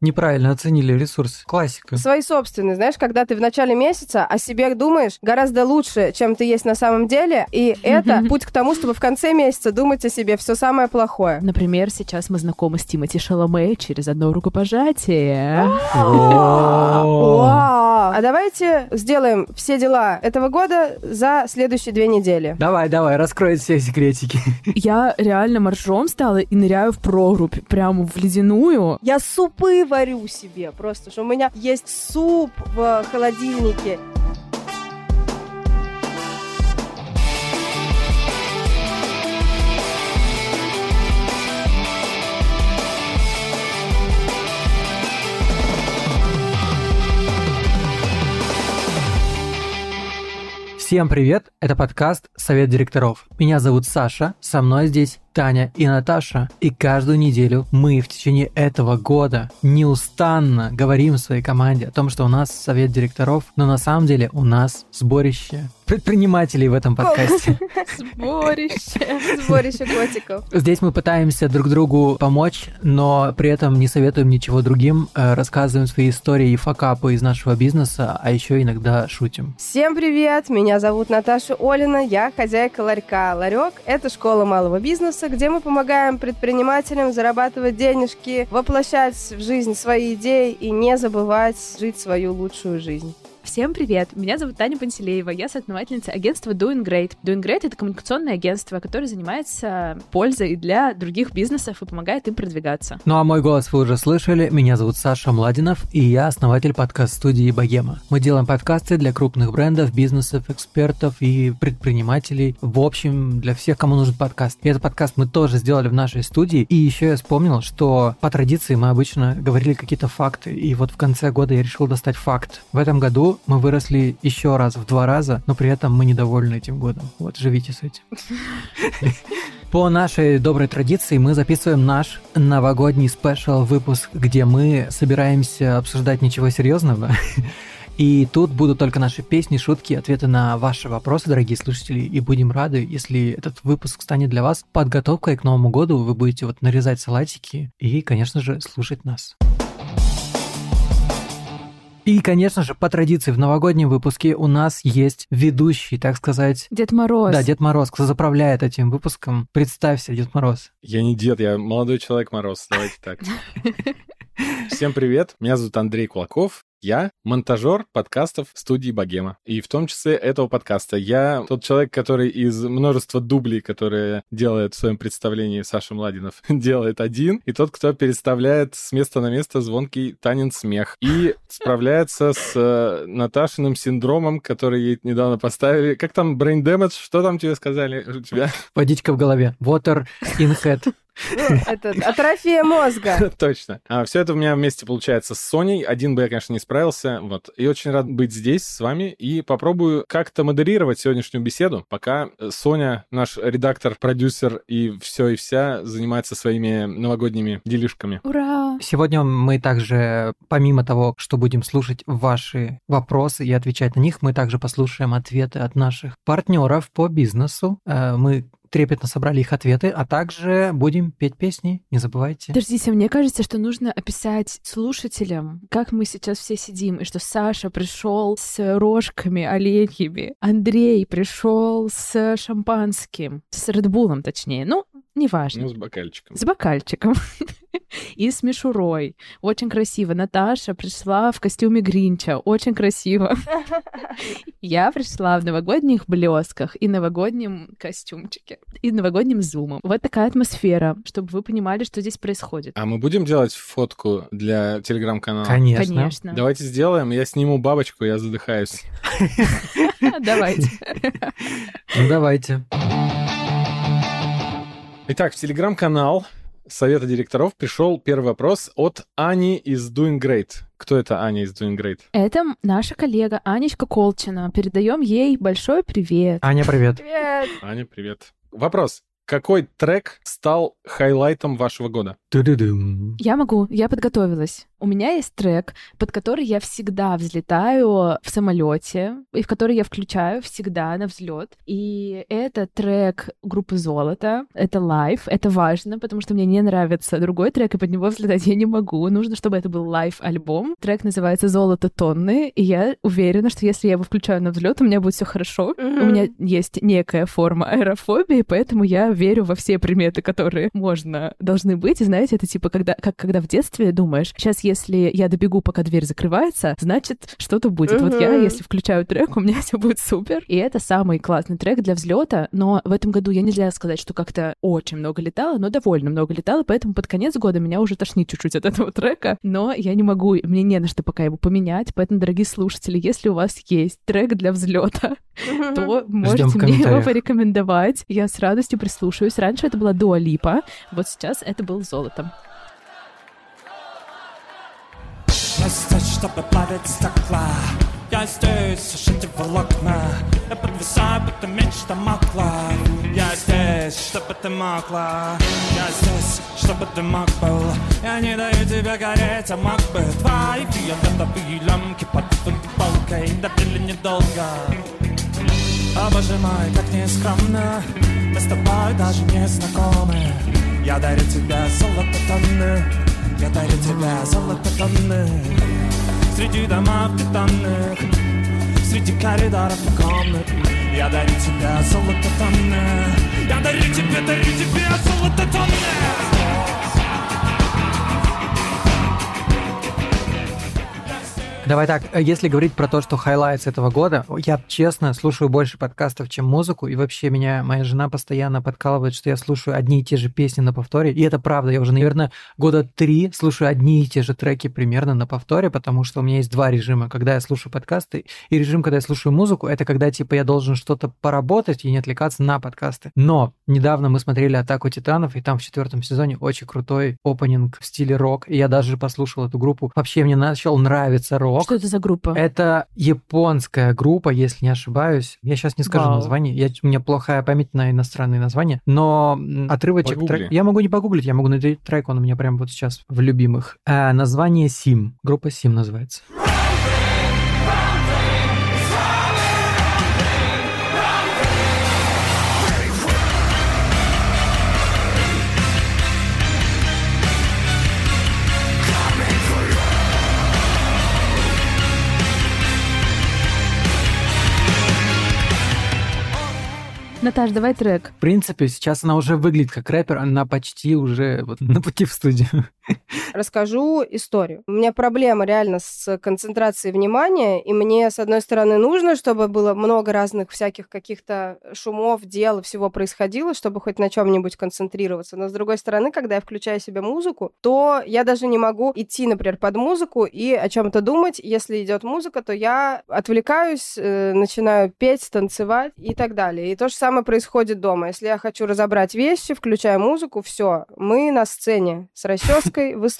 Неправильно оценили ресурс. Классика. Свои собственные, знаешь, когда ты в начале месяца о себе думаешь гораздо лучше, чем ты есть на самом деле, и это путь к тому, чтобы в конце месяца думать о себе все самое плохое. Например, сейчас мы знакомы с Тимати Шаломе через одно рукопожатие. Вау! А давайте сделаем все дела этого года за следующие две недели. Давай, давай, раскрой все секретики. Я реально моржом стала и ныряю в прорубь, прямо в ледяную. Я супы варю себе просто, что у меня есть суп в холодильнике. Всем привет, это подкаст «Совет директоров». Меня зовут Саша, со мной здесь Таня и Наташа. И каждую неделю мы в течение этого года неустанно говорим своей команде о том, что у нас совет директоров, но на самом деле у нас сборище предпринимателей в этом подкасте. Сборище. Сборище котиков. Здесь мы пытаемся друг другу помочь, но при этом не советуем ничего другим, э, рассказываем свои истории и факапы из нашего бизнеса, а еще иногда шутим. Всем привет, меня зовут Наташа Олина, я хозяйка ларька. Ларек – это школа малого бизнеса, где мы помогаем предпринимателям зарабатывать денежки, воплощать в жизнь свои идеи и не забывать жить свою лучшую жизнь. Всем привет! Меня зовут Таня Пантелеева, я соосновательница агентства Doing Great. Doing Great — это коммуникационное агентство, которое занимается пользой для других бизнесов и помогает им продвигаться. Ну а мой голос вы уже слышали. Меня зовут Саша Младинов, и я основатель подкаст-студии «Богема». Мы делаем подкасты для крупных брендов, бизнесов, экспертов и предпринимателей. В общем, для всех, кому нужен подкаст. И этот подкаст мы тоже сделали в нашей студии. И еще я вспомнил, что по традиции мы обычно говорили какие-то факты. И вот в конце года я решил достать факт. В этом году мы выросли еще раз в два раза, но при этом мы недовольны этим годом. Вот, живите с этим. По нашей доброй традиции мы записываем наш новогодний спешл выпуск, где мы собираемся обсуждать ничего серьезного. И тут будут только наши песни, шутки, ответы на ваши вопросы, дорогие слушатели. И будем рады, если этот выпуск станет для вас подготовкой к Новому году. Вы будете вот нарезать салатики и, конечно же, слушать нас. И, конечно же, по традиции в новогоднем выпуске у нас есть ведущий, так сказать... Дед Мороз. Да, Дед Мороз, кто заправляет этим выпуском. Представься, Дед Мороз. Я не дед, я молодой человек Мороз, давайте так. Всем привет, меня зовут Андрей Кулаков, я монтажер подкастов студии Богема. И в том числе этого подкаста. Я тот человек, который из множества дублей, которые делает в своем представлении Саша Младинов, делает один. И тот, кто переставляет с места на место звонкий Танин смех. И справляется с э, Наташиным синдромом, который ей недавно поставили. Как там, brain damage? Что там тебе сказали у тебя? Водичка в голове. Water in head. Ну, это атрофия мозга. Точно. А все это у меня вместе получается с Соней. Один бы я, конечно, не справился. Вот. И очень рад быть здесь с вами. И попробую как-то модерировать сегодняшнюю беседу, пока э, Соня, наш редактор, продюсер и все и вся занимается своими новогодними делишками. Ура! Сегодня мы также, помимо того, что будем слушать ваши вопросы и отвечать на них, мы также послушаем ответы от наших партнеров по бизнесу. Э, Мы трепетно собрали их ответы, а также будем петь песни, не забывайте. Подождите, мне кажется, что нужно описать слушателям, как мы сейчас все сидим, и что Саша пришел с рожками оленьими, Андрей пришел с шампанским, с Редбулом точнее. Ну, неважно. Ну, с бокальчиком. С бокальчиком. И с мишурой. Очень красиво. Наташа пришла в костюме Гринча. Очень красиво. Я пришла в новогодних блесках и новогоднем костюмчике. И новогодним зумом. Вот такая атмосфера, чтобы вы понимали, что здесь происходит. А мы будем делать фотку для телеграм-канала? Конечно. Конечно. Давайте сделаем. Я сниму бабочку, я задыхаюсь. Давайте. Ну давайте. Итак, в телеграм-канал Совета директоров пришел первый вопрос от Ани из Doing Great. Кто это Аня из Doing Great? Это наша коллега Анечка Колчина. Передаем ей большой привет. Аня, привет. Привет. Аня, привет. Вопрос. Какой трек стал хайлайтом вашего года? Я могу, я подготовилась. У меня есть трек, под который я всегда взлетаю в самолете, и в который я включаю всегда на взлет. И это трек группы Золото. Это live. Это важно, потому что мне не нравится другой трек, и под него взлетать я не могу. Нужно, чтобы это был live-альбом. Трек называется Золото тонны, и я уверена, что если я его включаю на взлет, у меня будет все хорошо. Mm-hmm. У меня есть некая форма аэрофобии, поэтому я верю во все приметы, которые можно, должны быть. И знаете, это типа, когда, как когда в детстве думаешь, сейчас, если я добегу, пока дверь закрывается, значит, что-то будет. Mm-hmm. Вот я, если включаю трек, у меня все будет супер. И это самый классный трек для взлета, но в этом году я нельзя сказать, что как-то очень много летала, но довольно много летала, поэтому под конец года меня уже тошнит чуть-чуть от этого трека, но я не могу, мне не на что пока его поменять, поэтому, дорогие слушатели, если у вас есть трек для взлета, то можете мне его порекомендовать. Я с радостью прислушаюсь. Раньше это была Дуа Липа, вот сейчас это был золотом. Чтобы плавить стекла Я здесь, сушите волокна Я подвисаю, будто мечта макла Я здесь, чтобы ты могла. Я здесь, чтобы ты мог был. Я не даю тебе гореть, а мог бы. Твои фиолетовые лямки под футболкой Добили недолго О боже мой, как нескромно. Мы с тобой даже не знакомы. Я дарю тебе золото тонны. Я дарю тебе золото тонны Среди домов бетонных Среди коридоров и комнат. Я дарю тебе золото тонны. Я дарю тебе, дарю тебе золото тонны Давай так, э, если говорить про то, что highlights этого года, я честно слушаю больше подкастов, чем музыку, и вообще меня моя жена постоянно подкалывает, что я слушаю одни и те же песни на повторе, и это правда, я уже, наверное, года три слушаю одни и те же треки примерно на повторе, потому что у меня есть два режима, когда я слушаю подкасты, и режим, когда я слушаю музыку, это когда, типа, я должен что-то поработать и не отвлекаться на подкасты. Но недавно мы смотрели «Атаку титанов», и там в четвертом сезоне очень крутой опенинг в стиле рок, и я даже послушал эту группу. Вообще мне начал нравиться рок, Рок. Что это за группа? Это японская группа, если не ошибаюсь. Я сейчас не скажу Вау. название. Я, у меня плохая память на иностранные названия. Но отрывочек трек... Я могу не погуглить, я могу найти трек, он у меня прямо вот сейчас в любимых. А, название Сим. Группа Сим называется. Наташ, давай трек. В принципе, сейчас она уже выглядит как рэпер, она почти уже вот на пути в студию. Расскажу историю. У меня проблема реально с концентрацией внимания, и мне, с одной стороны, нужно, чтобы было много разных всяких каких-то шумов, дел, всего происходило, чтобы хоть на чем-нибудь концентрироваться. Но, с другой стороны, когда я включаю себе музыку, то я даже не могу идти, например, под музыку и о чем-то думать. Если идет музыка, то я отвлекаюсь, э, начинаю петь, танцевать и так далее. И то же самое происходит дома. Если я хочу разобрать вещи, включаю музыку, все, мы на сцене с расческой выступаем.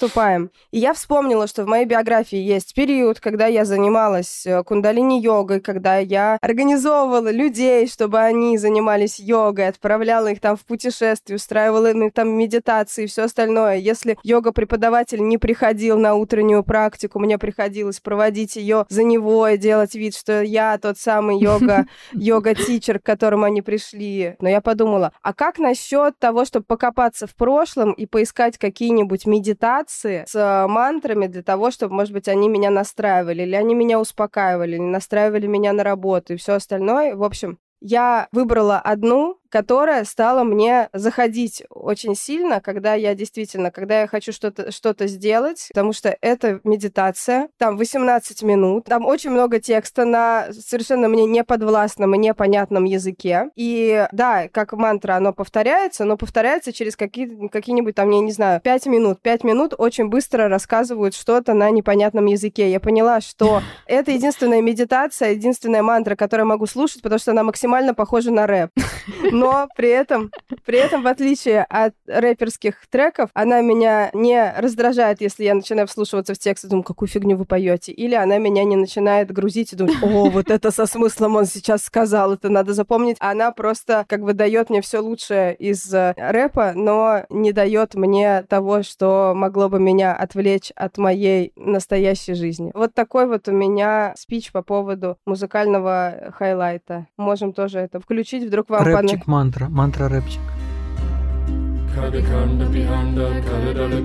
И я вспомнила, что в моей биографии есть период, когда я занималась э, кундалини-йогой, когда я организовывала людей, чтобы они занимались йогой, отправляла их там в путешествие, устраивала им там медитации и все остальное. Если йога-преподаватель не приходил на утреннюю практику, мне приходилось проводить ее за него и делать вид, что я тот самый йога, йога-тичер, к которому они пришли. Но я подумала, а как насчет того, чтобы покопаться в прошлом и поискать какие-нибудь медитации с э, мантрами для того, чтобы, может быть, они меня настраивали, или они меня успокаивали, или настраивали меня на работу и все остальное. В общем, я выбрала одну, которая стала мне заходить очень сильно, когда я действительно, когда я хочу что-то что сделать, потому что это медитация, там 18 минут, там очень много текста на совершенно мне неподвластном и непонятном языке. И да, как мантра, оно повторяется, но повторяется через какие, какие-нибудь там, я не знаю, 5 минут. 5 минут очень быстро рассказывают что-то на непонятном языке. Я поняла, что это единственная медитация, единственная мантра, которую я могу слушать, потому что она максимально похожа на рэп. но при этом, при этом, в отличие от рэперских треков, она меня не раздражает, если я начинаю вслушиваться в текст и думаю, какую фигню вы поете, или она меня не начинает грузить и думать, о, вот это со смыслом он сейчас сказал, это надо запомнить. Она просто как бы дает мне все лучшее из э, рэпа, но не дает мне того, что могло бы меня отвлечь от моей настоящей жизни. Вот такой вот у меня спич по поводу музыкального хайлайта. Можем тоже это включить, вдруг вам Рэпчик mantra, mantra repçik.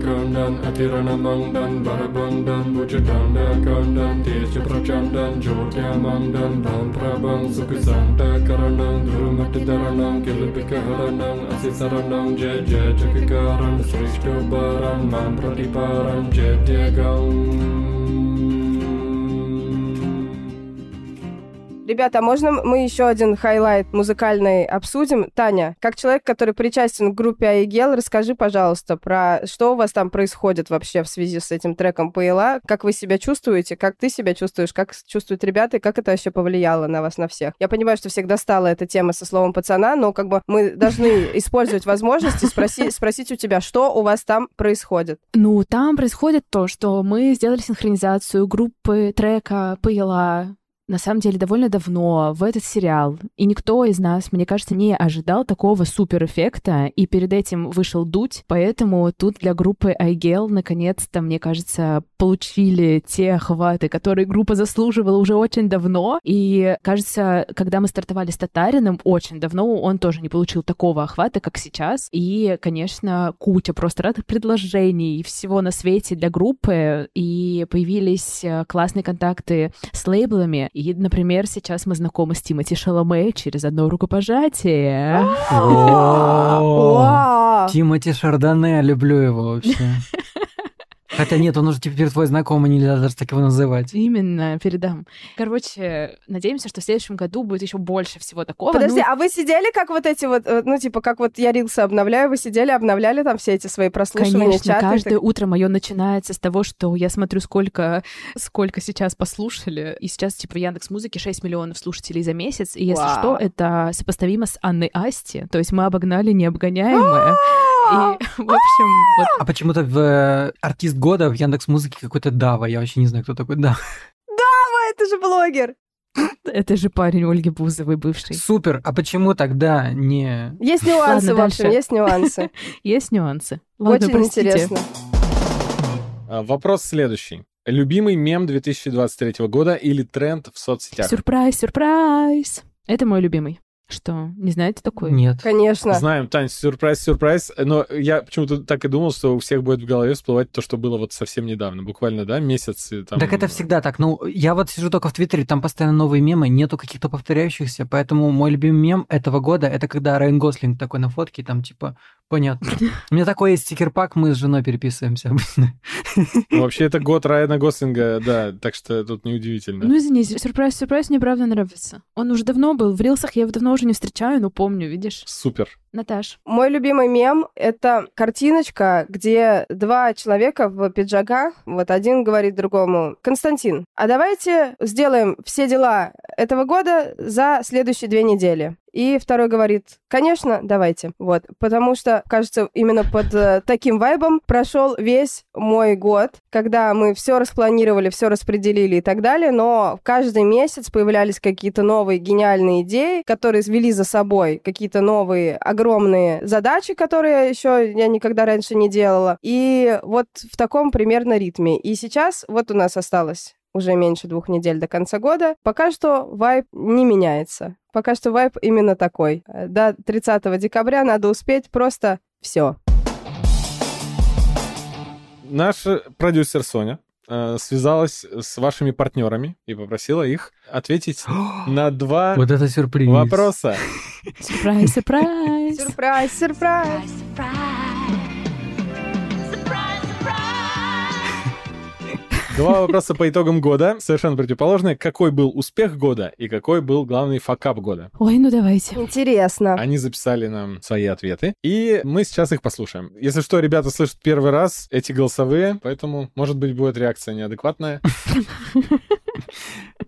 Kandan atirana barabandan kandan prachandan karanang kilipika haranang baran Ребята, а можно мы еще один хайлайт музыкальный обсудим? Таня, как человек, который причастен к группе Айгел, расскажи, пожалуйста, про что у вас там происходит вообще в связи с этим треком ПЛА, как вы себя чувствуете, как ты себя чувствуешь, как чувствуют ребята, и как это вообще повлияло на вас, на всех. Я понимаю, что всегда стала эта тема со словом пацана, но как бы мы должны использовать возможности спроси, спросить у тебя, что у вас там происходит. Ну, там происходит то, что мы сделали синхронизацию группы трека ПЛА на самом деле довольно давно в этот сериал, и никто из нас, мне кажется, не ожидал такого супер-эффекта, и перед этим вышел Дудь, поэтому тут для группы iGel наконец-то, мне кажется, получили те охваты, которые группа заслуживала уже очень давно, и кажется, когда мы стартовали с Татариным очень давно, он тоже не получил такого охвата, как сейчас, и, конечно, куча просто разных предложений всего на свете для группы, и появились э, классные контакты с лейблами, и, например, сейчас мы знакомы с Тимати Шаломе через одно рукопожатие. Тимати Шардоне, люблю его вообще. Хотя нет, он уже теперь твой знакомый, нельзя даже так его называть. Именно, передам. Короче, надеемся, что в следующем году будет еще больше всего такого. Подожди, ну... а вы сидели как вот эти вот, э, ну, типа, как вот я рилсы обновляю, вы сидели, обновляли там все эти свои прослушивания, Конечно, чаты? каждое так... утро мое начинается с того, что я смотрю, сколько, сколько сейчас послушали. И сейчас, типа, в Яндекс Музыке 6 миллионов слушателей за месяц. И если Вау. что, это сопоставимо с Анной Асти. То есть мы обогнали необгоняемое. И, в общем, вот. А почему-то в э, артист года в Яндекс Музыке какой-то Дава. Я вообще не знаю, кто такой Дава. Дава, это же блогер. Это же парень Ольги Бузовой бывший. Супер. А почему тогда не... Есть нюансы, Ладно, в общем, есть нюансы. Есть нюансы. Ладно, Очень простите. интересно. А, вопрос следующий. Любимый мем 2023 года или тренд в соцсетях? Сюрприз, сюрприз. Это мой любимый. Что, не знаете такое? Нет. Конечно. Знаем, Тань, сюрприз, сюрприз. Но я почему-то так и думал, что у всех будет в голове всплывать то, что было вот совсем недавно, буквально, да, месяц. Там... Так это всегда так. Ну, я вот сижу только в Твиттере, там постоянно новые мемы, нету каких-то повторяющихся, поэтому мой любимый мем этого года это когда Райан Гослинг такой на фотке, там типа Понятно. У меня такой есть стикер-пак, мы с женой переписываемся обычно. Ну, вообще, это год Райана Гослинга, да, так что тут неудивительно. Ну, извините, сюрприз, сюрприз мне правда нравится. Он уже давно был, в рилсах я его давно уже не встречаю, но помню, видишь? Супер. Наташ. Мой любимый мем — это картиночка, где два человека в пиджаках, вот один говорит другому, Константин, а давайте сделаем все дела этого года за следующие две недели. И второй говорит, конечно, давайте. Вот, потому что, кажется, именно под э, таким вайбом прошел весь мой год, когда мы все распланировали, все распределили и так далее, но каждый месяц появлялись какие-то новые гениальные идеи, которые вели за собой какие-то новые огромные задачи, которые еще я никогда раньше не делала. И вот в таком примерно ритме. И сейчас вот у нас осталось уже меньше двух недель до конца года. Пока что вайп не меняется. Пока что вайп именно такой. До 30 декабря надо успеть просто все. Наш продюсер Соня э, связалась с вашими партнерами и попросила их ответить на два вот это сюрприз. вопроса. Сюрприз, сюрприз. Сюрприз, сюрприз. Два вопроса по итогам года, совершенно противоположные. Какой был успех года и какой был главный факап года? Ой, ну давайте. Интересно. Они записали нам свои ответы, и мы сейчас их послушаем. Если что, ребята слышат первый раз эти голосовые, поэтому, может быть, будет реакция неадекватная.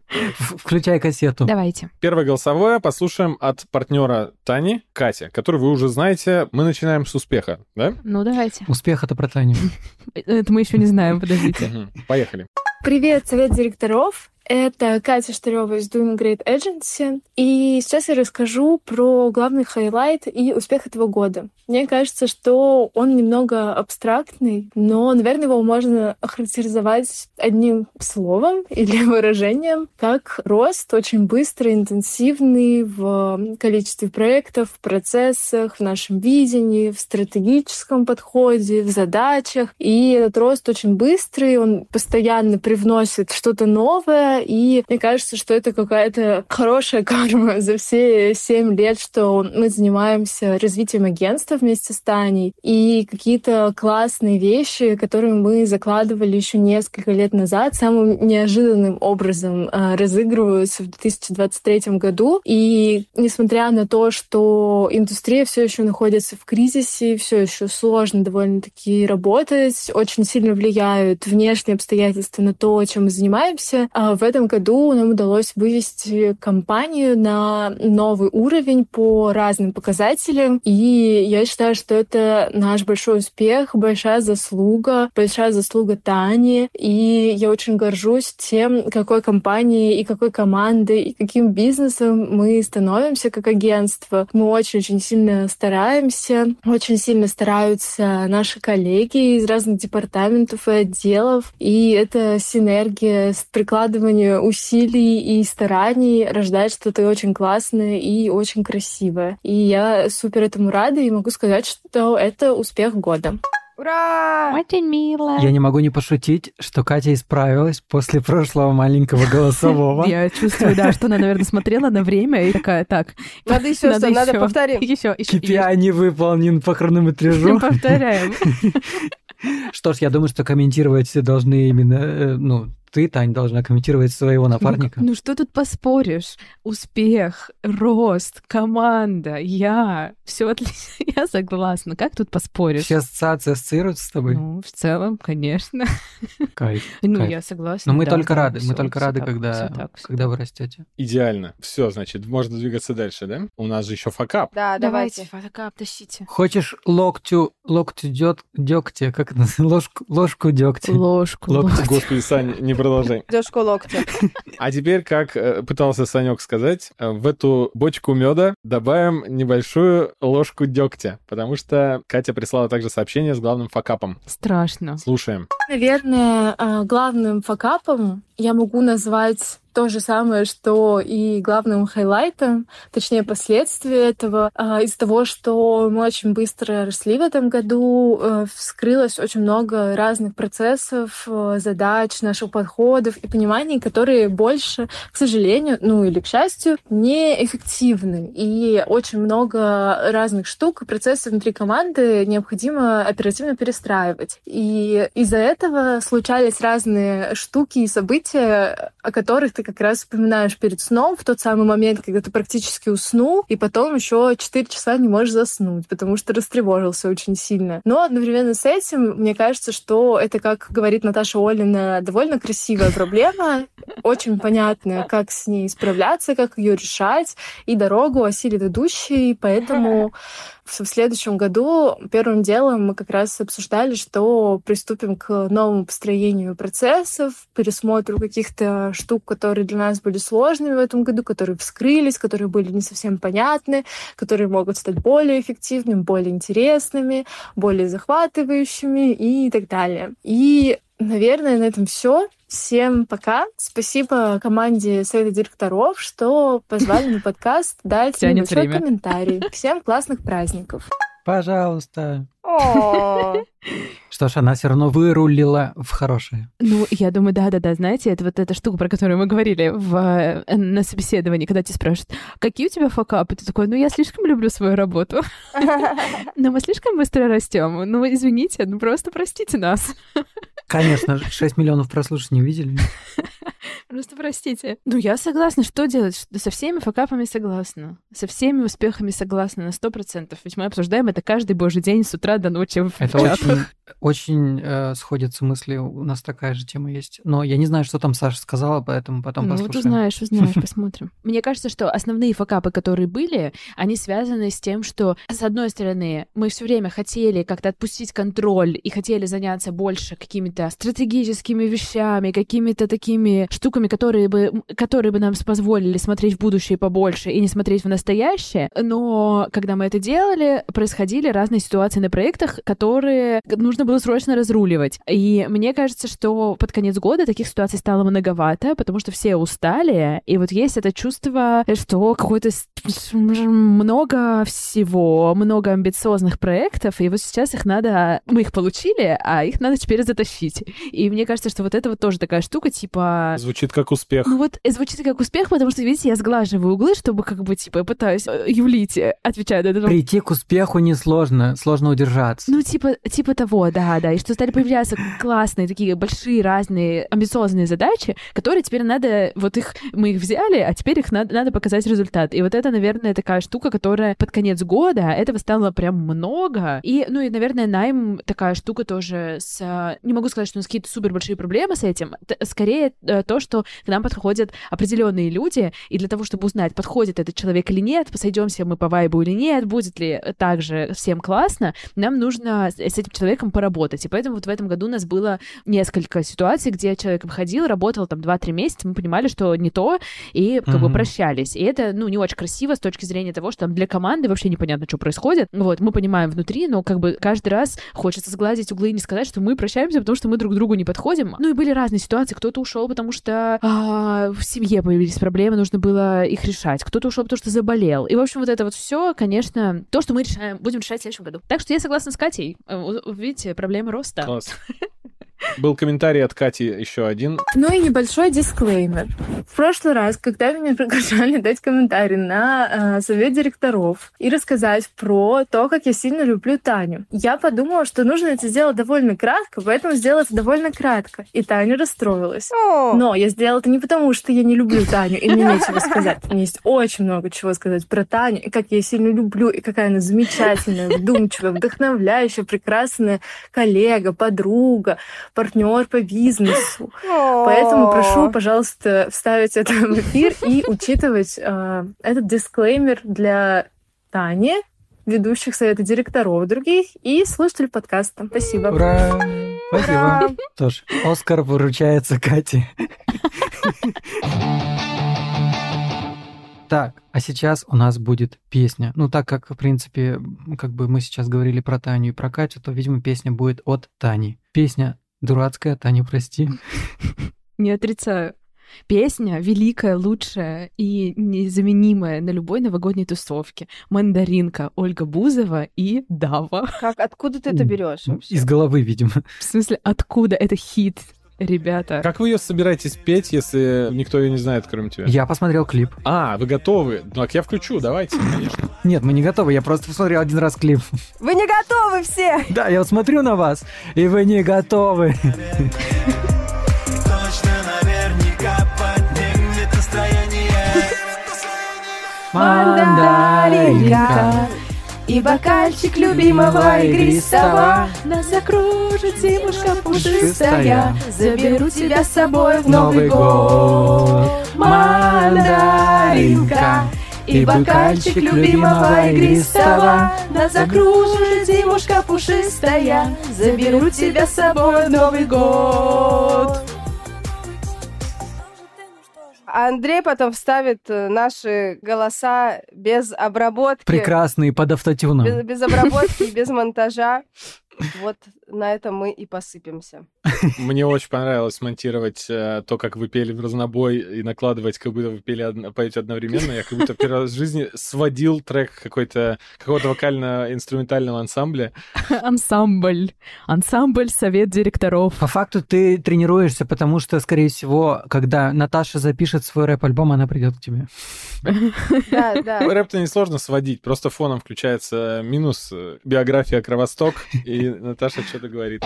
Включай кассету. Давайте. Первое голосовое послушаем от партнера Тани, Катя, который вы уже знаете. Мы начинаем с успеха, да? Ну, давайте. Успех это про Таню. Это мы еще не знаем, подождите. Поехали. Привет, совет директоров. Это Катя Штырева из Doing Great Agency. И сейчас я расскажу про главный highlight и успех этого года. Мне кажется, что он немного абстрактный, но, наверное, его можно охарактеризовать одним словом или выражением, как рост очень быстрый, интенсивный в количестве проектов, в процессах, в нашем видении, в стратегическом подходе, в задачах. И этот рост очень быстрый, он постоянно привносит что-то новое, и мне кажется, что это какая-то хорошая карма за все семь лет, что мы занимаемся развитием агентства вместе с Таней, и какие-то классные вещи, которые мы закладывали еще несколько лет назад, самым неожиданным образом э, разыгрываются в 2023 году. И несмотря на то, что индустрия все еще находится в кризисе, все еще сложно довольно-таки работать, очень сильно влияют внешние обстоятельства на то, чем мы занимаемся, а в этом году нам удалось вывести компанию на новый уровень по разным показателям. И я считаю, что это наш большой успех, большая заслуга, большая заслуга Тани. И я очень горжусь тем, какой компанией и какой командой и каким бизнесом мы становимся как агентство. Мы очень-очень сильно стараемся, очень сильно стараются наши коллеги из разных департаментов и отделов. И эта синергия с прикладыванием усилий и стараний рождает что-то очень классное и очень красивое. И я супер этому рада и могу сказать, что это успех года. Ура! Очень мило. Я не могу не пошутить, что Катя исправилась после прошлого маленького голосового. Я чувствую, да, что она, наверное, смотрела на время и такая, так, Надо еще что, надо ещё. повторим. Еще, еще. KPI не выполнен по хронометражу. Повторяем. Что ж, я думаю, что комментировать все должны именно, э, ну, ты, Тань, должна комментировать своего напарника. Ну что тут поспоришь? Успех, рост, команда, я. Все отлично. Я согласна. Как тут поспоришь? Все ассоциации ассоциируются с тобой? Ну, в целом, конечно. Кайф. Ну, Кайф. я согласна. Но мы да, только да, рады, мы всё, только всё рады, так, когда, всё так, когда так. вы растете. Идеально. Все, значит, можно двигаться дальше, да? У нас же еще факап. Да, Давайте, давайте. фотокап тащите. Хочешь локтю, локтю дёг, дёгтя, как это ложку, ложку дёгтя? Ложку. Локтю. ложку. Господи, Сань, не продолжай. Дёшку локтя. А теперь, как э, пытался Санек сказать, э, в эту бочку меда добавим небольшую ложку дегтя, потому что Катя прислала также сообщение с главным факапом. Страшно. Слушаем. Наверное, э, главным факапом я могу назвать то же самое, что и главным хайлайтом, точнее, последствия этого. А, Из-за того, что мы очень быстро росли в этом году, э, вскрылось очень много разных процессов, э, задач, наших подходов и пониманий, которые больше, к сожалению, ну или к счастью, неэффективны. И очень много разных штук и процессов внутри команды необходимо оперативно перестраивать. И из-за этого случались разные штуки и события, о которых ты как раз вспоминаешь перед сном, в тот самый момент, когда ты практически уснул, и потом еще 4 часа не можешь заснуть, потому что растревожился очень сильно. Но одновременно с этим, мне кажется, что это, как говорит Наташа Олина, довольно красивая проблема, очень понятная, как с ней справляться, как ее решать, и дорогу осилит идущий, поэтому в следующем году первым делом мы как раз обсуждали, что приступим к новому построению процессов, пересмотру каких-то штук, которые для нас были сложными в этом году, которые вскрылись, которые были не совсем понятны, которые могут стать более эффективными, более интересными, более захватывающими и так далее. И Наверное, на этом все. Всем пока. Спасибо команде Совета директоров, что позвали на подкаст дать Тянет небольшой время. комментарий. Всем классных праздников. Пожалуйста. Что ж, она все равно вырулила в хорошее. Ну, я думаю, да-да-да, знаете, это вот эта штука, про которую мы говорили в, э, на собеседовании, когда тебя спрашивают, какие у тебя факапы? Ты такой, ну, я слишком люблю свою работу, но мы слишком быстро растем. Ну, извините, ну, просто простите нас. Конечно, 6 миллионов прослушаний видели. Просто простите. Ну, я согласна. Что делать? Со всеми факапами согласна. Со всеми успехами согласна на сто процентов. Ведь мы обсуждаем это каждый божий день с утра до ночи в Это чатах. очень, очень э, сходятся мысли, у нас такая же тема есть. Но я не знаю, что там Саша сказала, поэтому потом ну, послушаем. вот узнаешь, узнаешь, посмотрим. Мне кажется, что основные факапы, которые были, они связаны с тем, что, с одной стороны, мы все время хотели как-то отпустить контроль и хотели заняться больше какими-то стратегическими вещами, какими-то такими штуками, которые бы, которые бы нам позволили смотреть в будущее побольше и не смотреть в настоящее. Но когда мы это делали, происходили разные ситуации на проектах, которые нужно было срочно разруливать. И мне кажется, что под конец года таких ситуаций стало многовато, потому что все устали, и вот есть это чувство, что какое-то много всего, много амбициозных проектов, и вот сейчас их надо... Мы их получили, а их надо теперь затащить. И мне кажется, что вот это вот тоже такая штука, типа... Звучит как успех. Ну вот звучит как успех, потому что, видите, я сглаживаю углы, чтобы как бы, типа, пытаюсь э, юлить, э, отвечая на это. Прийти к успеху несложно, сложно удержаться. Ну, типа, типа того, да, да. И что стали появляться классные, такие большие, разные, амбициозные задачи, которые теперь надо, вот их, мы их взяли, а теперь их надо, надо показать результат. И вот это, наверное, такая штука, которая под конец года, этого стало прям много. И, ну, и, наверное, найм такая штука тоже с... Не могу сказать, что у нас какие-то супер большие проблемы с этим. Скорее э, то, что к нам подходят определенные люди, и для того, чтобы узнать, подходит этот человек или нет, посойдемся мы по вайбу или нет, будет ли также всем классно, нам нужно с этим человеком поработать. И поэтому вот в этом году у нас было несколько ситуаций, где человек выходил, работал там 2-3 месяца, мы понимали, что не то, и как mm-hmm. бы прощались. И это, ну, не очень красиво с точки зрения того, что там для команды вообще непонятно, что происходит. Вот, мы понимаем внутри, но как бы каждый раз хочется сгладить углы и не сказать, что мы прощаемся, потому что мы друг другу не подходим. Ну и были разные ситуации. Кто-то ушел, потому что а, в семье появились проблемы, нужно было их решать. Кто-то ушел, потому что заболел. И, в общем, вот это вот все, конечно, то, что мы решаем, будем решать в следующем году. Так что я согласна с Катей. Э, видите, проблемы роста. Класс. Был комментарий от Кати еще один. Ну и небольшой дисклеймер. В прошлый раз, когда меня приглашали дать комментарий на э, совет директоров и рассказать про то, как я сильно люблю Таню, я подумала, что нужно это сделать довольно кратко, поэтому сделала это довольно кратко. И Таня расстроилась. Но я сделала это не потому, что я не люблю Таню, и мне нечего сказать. У меня есть очень много чего сказать про Таню, и как я ее сильно люблю, и какая она замечательная, вдумчивая, вдохновляющая, прекрасная коллега, подруга, партнер по бизнесу. Поэтому прошу, пожалуйста, вставить это в эфир и учитывать э, этот дисклеймер для Тани, ведущих совета директоров других и слушателей подкаста. Спасибо. Ура! Спасибо. Тоже. Оскар выручается Кате. Так, а сейчас у нас будет песня. Ну, так как, в принципе, как бы мы сейчас говорили про Таню и про Катю, то, видимо, песня будет от Тани. Песня Дурацкая, Таня, прости. Не отрицаю. Песня великая, лучшая и незаменимая на любой новогодней тусовке. Мандаринка, Ольга Бузова и Дава. Как, откуда ты это берешь? Из головы, видимо. В смысле, откуда? Это хит ребята. Как вы ее собираетесь петь, если никто ее не знает, кроме тебя? Я посмотрел клип. А, вы готовы? Ну, так я включу, давайте, конечно. Нет, мы не готовы, я просто посмотрел один раз клип. Вы не готовы все! Да, я вот смотрю на вас, и вы не готовы. Мандаринка и бокальчик любимого игристого Нас закружит зимушка пушистая. Заберу тебя с собой в Новый год. Мандаринка. И бокальчик любимого игристого Нас закружит зимушка пушистая. Заберу тебя с собой в Новый год Андрей потом вставит э, наши голоса без обработки. Прекрасные под автотюном. Без, без обработки, без монтажа. Вот на этом мы и посыпемся. Мне очень понравилось монтировать э, то, как вы пели в разнобой и накладывать, как будто вы пели одно, поете одновременно. Я как будто первый раз в жизни сводил трек какой-то какого-то вокально-инструментального ансамбля. Ансамбль. Ансамбль совет директоров. По факту ты тренируешься, потому что, скорее всего, когда Наташа запишет свой рэп-альбом, она придет к тебе. Да, да. Рэп-то несложно сводить, просто фоном включается минус э, биография Кровосток, и Наташа что-то говорит.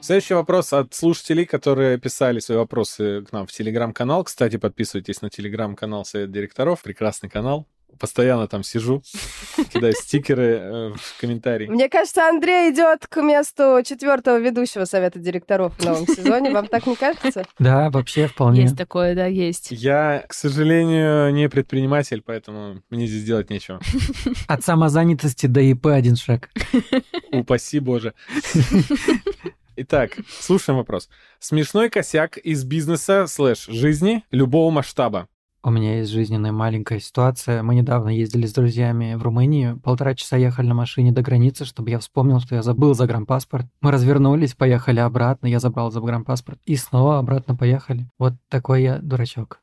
Следующий вопрос от слушателей, которые писали свои вопросы к нам в телеграм-канал. Кстати, подписывайтесь на телеграм-канал Совет директоров. Прекрасный канал. Постоянно там сижу, кидаю стикеры э, в комментарии. Мне кажется, Андрей идет к месту четвертого ведущего совета директоров в новом сезоне. Вам так не кажется? Да, вообще вполне. Есть такое, да, есть. Я, к сожалению, не предприниматель, поэтому мне здесь делать нечего. От самозанятости до ИП один шаг. Упаси боже. Итак, слушаем вопрос. Смешной косяк из бизнеса слэш жизни любого масштаба. У меня есть жизненная маленькая ситуация. Мы недавно ездили с друзьями в Румынию. Полтора часа ехали на машине до границы, чтобы я вспомнил, что я забыл загранпаспорт. Мы развернулись, поехали обратно, я забрал загранпаспорт. И снова обратно поехали. Вот такой я дурачок.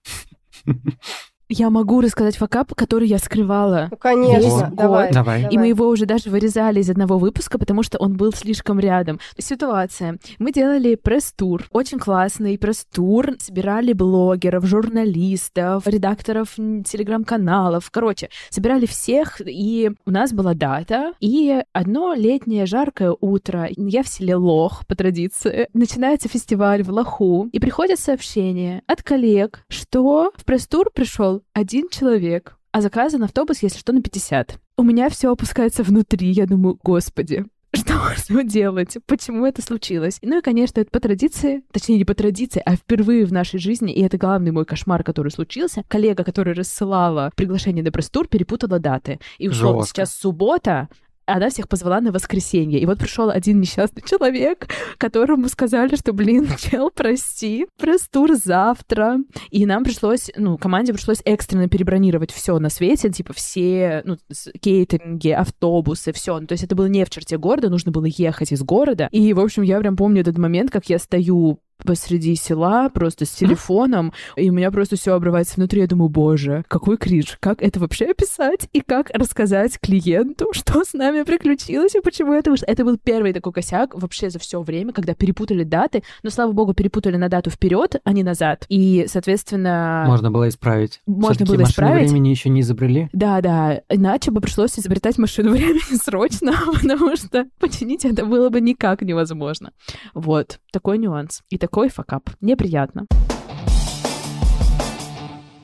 Я могу рассказать факап, который я скрывала. Ну, конечно, Весь давай. год. Давай. И мы его уже даже вырезали из одного выпуска, потому что он был слишком рядом. Ситуация. Мы делали пресс-тур. Очень классный пресс-тур. Собирали блогеров, журналистов, редакторов телеграм-каналов. Короче, собирали всех, и у нас была дата. И одно летнее жаркое утро. Я в селе Лох, по традиции. Начинается фестиваль в Лоху. И приходит сообщение от коллег, что в пресс-тур пришел один человек, а заказан автобус, если что, на 50. У меня все опускается внутри. Я думаю, господи, что можно делать? Почему это случилось? Ну и, конечно, это по традиции, точнее, не по традиции, а впервые в нашей жизни, и это главный мой кошмар, который случился. Коллега, которая рассылала приглашение на пресс-тур, перепутала даты. И условно Жёстко. сейчас суббота, она всех позвала на воскресенье. И вот пришел один несчастный человек, которому сказали, что, блин, чел, прости, пресс-тур завтра. И нам пришлось, ну, команде пришлось экстренно перебронировать все на свете, типа все, ну, кейтеринги, автобусы, все. Ну, то есть это было не в черте города, нужно было ехать из города. И, в общем, я прям помню этот момент, как я стою посреди села, просто с телефоном, и у меня просто все обрывается внутри. Я думаю, боже, какой кринж, как это вообще описать и как рассказать клиенту, что с нами приключилось и почему это вышло. Это был первый такой косяк вообще за все время, когда перепутали даты, но, слава богу, перепутали на дату вперед, а не назад. И, соответственно... Можно было исправить. Можно было исправить. времени еще не изобрели. Да, да, иначе бы пришлось изобретать машину времени срочно, потому что починить это было бы никак невозможно. Вот, такой нюанс. И такой факап. Неприятно.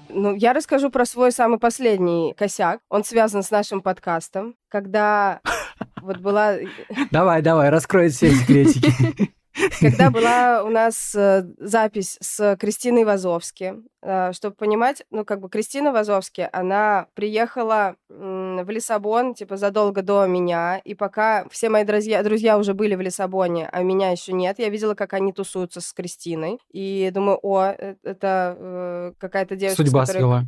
Ну, я расскажу про свой самый последний косяк. Он связан с нашим подкастом. Когда вот была Давай, давай, раскрой все секретики. Когда была у нас э, запись с Кристиной Вазовски, э, чтобы понимать, ну, как бы Кристина Вазовски, она приехала в Лиссабон, типа, задолго до меня, и пока все мои друзья, друзья уже были в Лиссабоне, а меня еще нет, я видела, как они тусуются с Кристиной, и думаю, о, э, это какая-то девушка, Судьба которой- свела.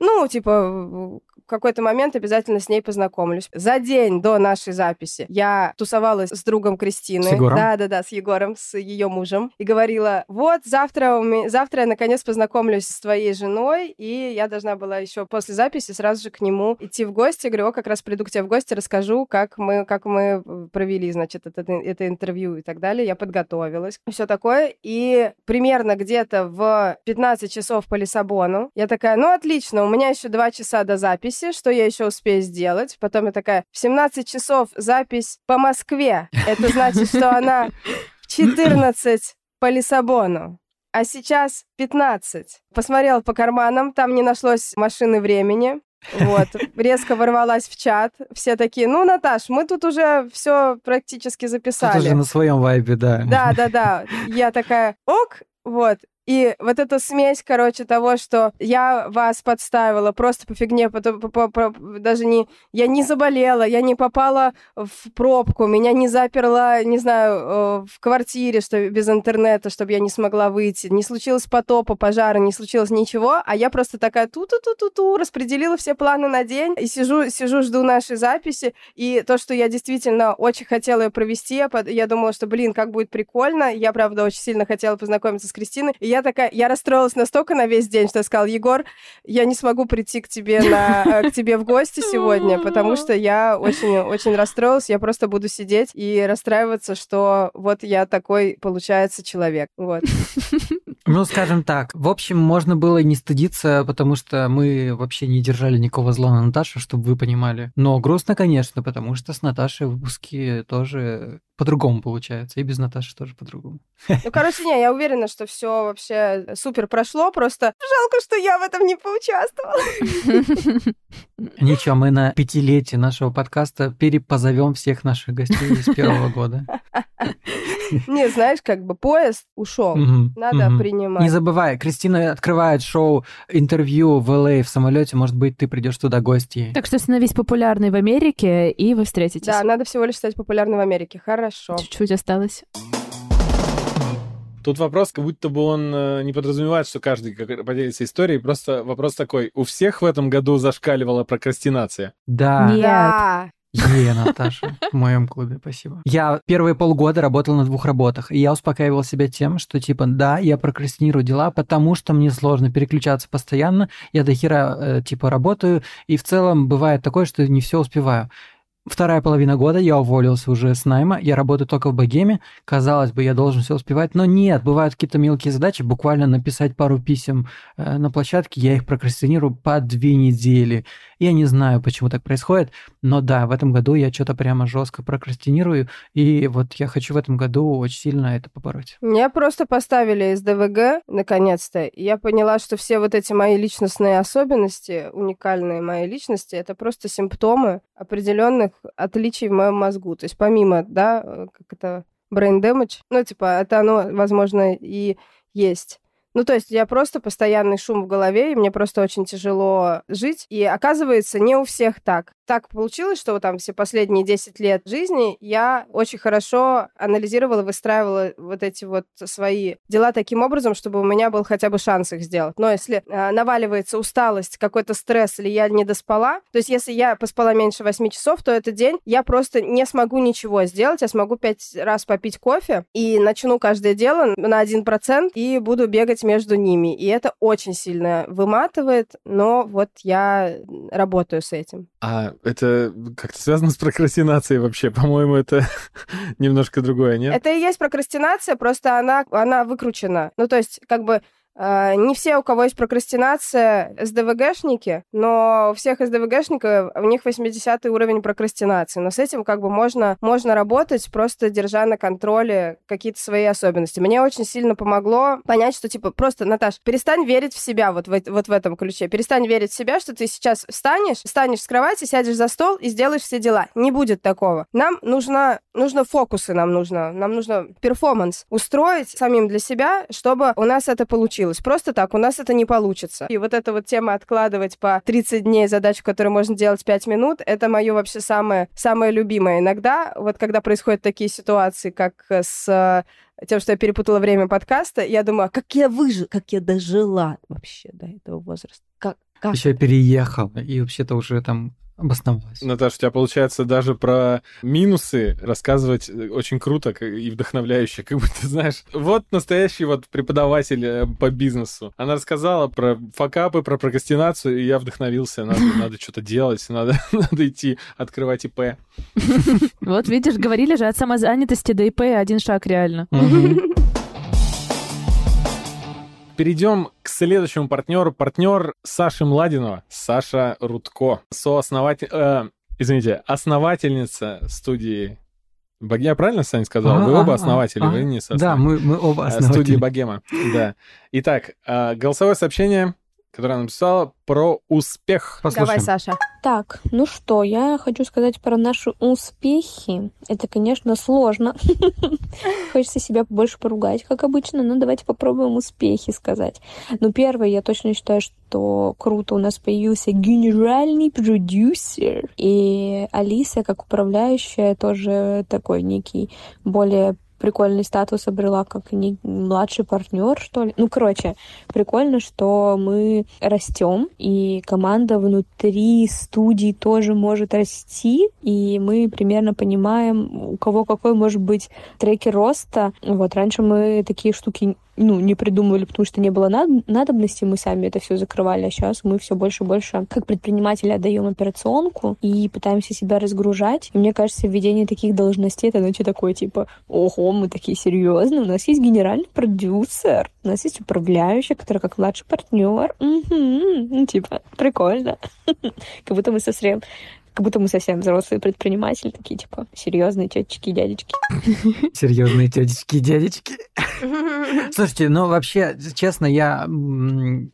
Ну, типа, в какой-то момент обязательно с ней познакомлюсь. За день до нашей записи я тусовалась с другом Кристины. С Егором? Да, да, да, с Егором, с ее мужем. И говорила, вот, завтра, завтра я наконец познакомлюсь с твоей женой, и я должна была еще после записи сразу же к нему идти в гости. Говорю, о, как раз приду к тебе в гости, расскажу, как мы, как мы провели, значит, это, это интервью и так далее. Я подготовилась, все такое. И примерно где-то в 15 часов по Лиссабону я такая, ну, отлично, у меня еще 2 часа до записи, что я еще успею сделать? Потом я такая, в 17 часов запись по Москве. Это значит, что она в 14 по Лиссабону. А сейчас 15. Посмотрела по карманам, там не нашлось машины времени. Вот, резко ворвалась в чат. Все такие, ну, Наташ, мы тут уже все практически Тут записали. уже на своем вайбе, да. Да, да, да. Я такая, ок, вот. И вот эта смесь, короче, того, что я вас подставила просто по фигне, потом, по- по- по- даже не... Я не заболела, я не попала в пробку, меня не заперла, не знаю, э, в квартире, что без интернета, чтобы я не смогла выйти. Не случилось потопа, пожара, не случилось ничего, а я просто такая ту-ту-ту-ту-ту, распределила все планы на день, и сижу, сижу, жду нашей записи, и то, что я действительно очень хотела ее провести, я, под- я думала, что, блин, как будет прикольно. Я, правда, очень сильно хотела познакомиться с Кристиной. И я такая, я расстроилась настолько на весь день, что я сказала, Егор, я не смогу прийти к тебе, на, э, к тебе в гости сегодня, потому что я очень, очень расстроилась. Я просто буду сидеть и расстраиваться, что вот я такой, получается, человек. Вот. Ну, скажем так, в общем, можно было не стыдиться, потому что мы вообще не держали никакого зла на Наташу, чтобы вы понимали. Но грустно, конечно, потому что с Наташей выпуски тоже по-другому получается, и без Наташи тоже по-другому. Ну, короче, не, я уверена, что все вообще вообще супер прошло, просто жалко, что я в этом не поучаствовала. Ничего, мы на пятилетие нашего подкаста перепозовем всех наших гостей из первого года. Не, знаешь, как бы поезд ушел. Надо принимать. Не забывай, Кристина открывает шоу интервью в LA в самолете. Может быть, ты придешь туда гостьей. Так что становись популярной в Америке, и вы встретитесь. Да, надо всего лишь стать популярной в Америке. Хорошо. Чуть-чуть осталось. Тут вопрос, как будто бы он э, не подразумевает, что каждый поделится историей. Просто вопрос такой. У всех в этом году зашкаливала прокрастинация? Да. Нет. Е, Наташа, в моем клубе, спасибо. Я первые полгода работал на двух работах, и я успокаивал себя тем, что типа, да, я прокрастинирую дела, потому что мне сложно переключаться постоянно, я до хера э, типа работаю, и в целом бывает такое, что не все успеваю. Вторая половина года я уволился уже с найма, я работаю только в богеме, казалось бы, я должен все успевать, но нет, бывают какие-то мелкие задачи, буквально написать пару писем э, на площадке, я их прокрастинирую по две недели. Я не знаю, почему так происходит, но да, в этом году я что-то прямо жестко прокрастинирую, и вот я хочу в этом году очень сильно это побороть. Меня просто поставили из ДВГ, наконец-то. и Я поняла, что все вот эти мои личностные особенности, уникальные мои личности, это просто симптомы определенных отличий в моем мозгу. То есть помимо, да, э, как это, brain damage, ну, типа, это оно, возможно, и есть. Ну, то есть я просто постоянный шум в голове, и мне просто очень тяжело жить. И оказывается, не у всех так. Так получилось, что там все последние 10 лет жизни я очень хорошо анализировала, выстраивала вот эти вот свои дела таким образом, чтобы у меня был хотя бы шанс их сделать. Но если э, наваливается усталость, какой-то стресс, или я не доспала, то есть если я поспала меньше 8 часов, то этот день я просто не смогу ничего сделать, я смогу 5 раз попить кофе и начну каждое дело на 1% и буду бегать между ними. И это очень сильно выматывает, но вот я работаю с этим. А это как-то связано с прокрастинацией вообще? По-моему, это немножко другое, нет? Это и есть прокрастинация, просто она, она выкручена. Ну, то есть, как бы, не все, у кого есть прокрастинация, СДВГшники, но у всех СДВГшников, у них 80 уровень прокрастинации. Но с этим как бы можно, можно работать, просто держа на контроле какие-то свои особенности. Мне очень сильно помогло понять, что, типа, просто, Наташ, перестань верить в себя вот в, вот в этом ключе. Перестань верить в себя, что ты сейчас встанешь, встанешь с кровати, сядешь за стол и сделаешь все дела. Не будет такого. Нам нужно, нужно фокусы, нам нужно, нам нужно перформанс устроить самим для себя, чтобы у нас это получилось. Просто так у нас это не получится. И вот эта вот тема откладывать по 30 дней задачу, которую можно делать 5 минут, это мое вообще самое, самое любимое. Иногда, вот когда происходят такие ситуации, как с э, тем, что я перепутала время подкаста, я думаю, «А как я выжила, как я дожила вообще до этого возраста. Как, как? Еще переехал, и вообще-то уже там обосновалась. Наташа, у тебя получается даже про минусы рассказывать э, очень круто и вдохновляюще, как будто, знаешь, вот настоящий вот преподаватель э, по бизнесу. Она рассказала про факапы, про прокрастинацию, и я вдохновился, надо, надо что-то делать, надо, надо идти открывать ИП. Вот видишь, говорили же от самозанятости до ИП один шаг реально. Перейдем к следующему партнеру. Партнер Саши Младинова, Саша Рудко, сооснователь, э, извините, основательница студии Богема, я правильно, Саня, сказал? Вы А, оба а, основатели, а. вы не Да, сооснователи. мы, мы оба Э, студии основатели. Богема. Да. Итак, э, голосовое сообщение, которое она написала про успех. Давай, Послушаем. Саша. Так, ну что, я хочу сказать про наши успехи. Это, конечно, сложно. Хочется себя больше поругать, как обычно, но давайте попробуем успехи сказать. Ну, первое, я точно считаю, что круто у нас появился генеральный продюсер. И Алиса, как управляющая, тоже такой некий более прикольный статус обрела как не младший партнер, что ли. Ну, короче, прикольно, что мы растем, и команда внутри студии тоже может расти, и мы примерно понимаем, у кого какой может быть трекер роста. Вот раньше мы такие штуки ну, не придумывали, потому что не было над- надобности, мы сами это все закрывали, а сейчас мы все больше и больше, как предприниматели, отдаем операционку и пытаемся себя разгружать. И мне кажется, введение таких должностей, это значит такое, типа, ого, мы такие серьезные, у нас есть генеральный продюсер, у нас есть управляющий, который как младший партнер. Мгм. Ну, типа, прикольно. Как будто мы совсем Как будто мы совсем взрослые предприниматели, такие, типа, серьезные тетечки и дядечки. Серьезные тетечки и дядечки. Слушайте, ну вообще, честно, я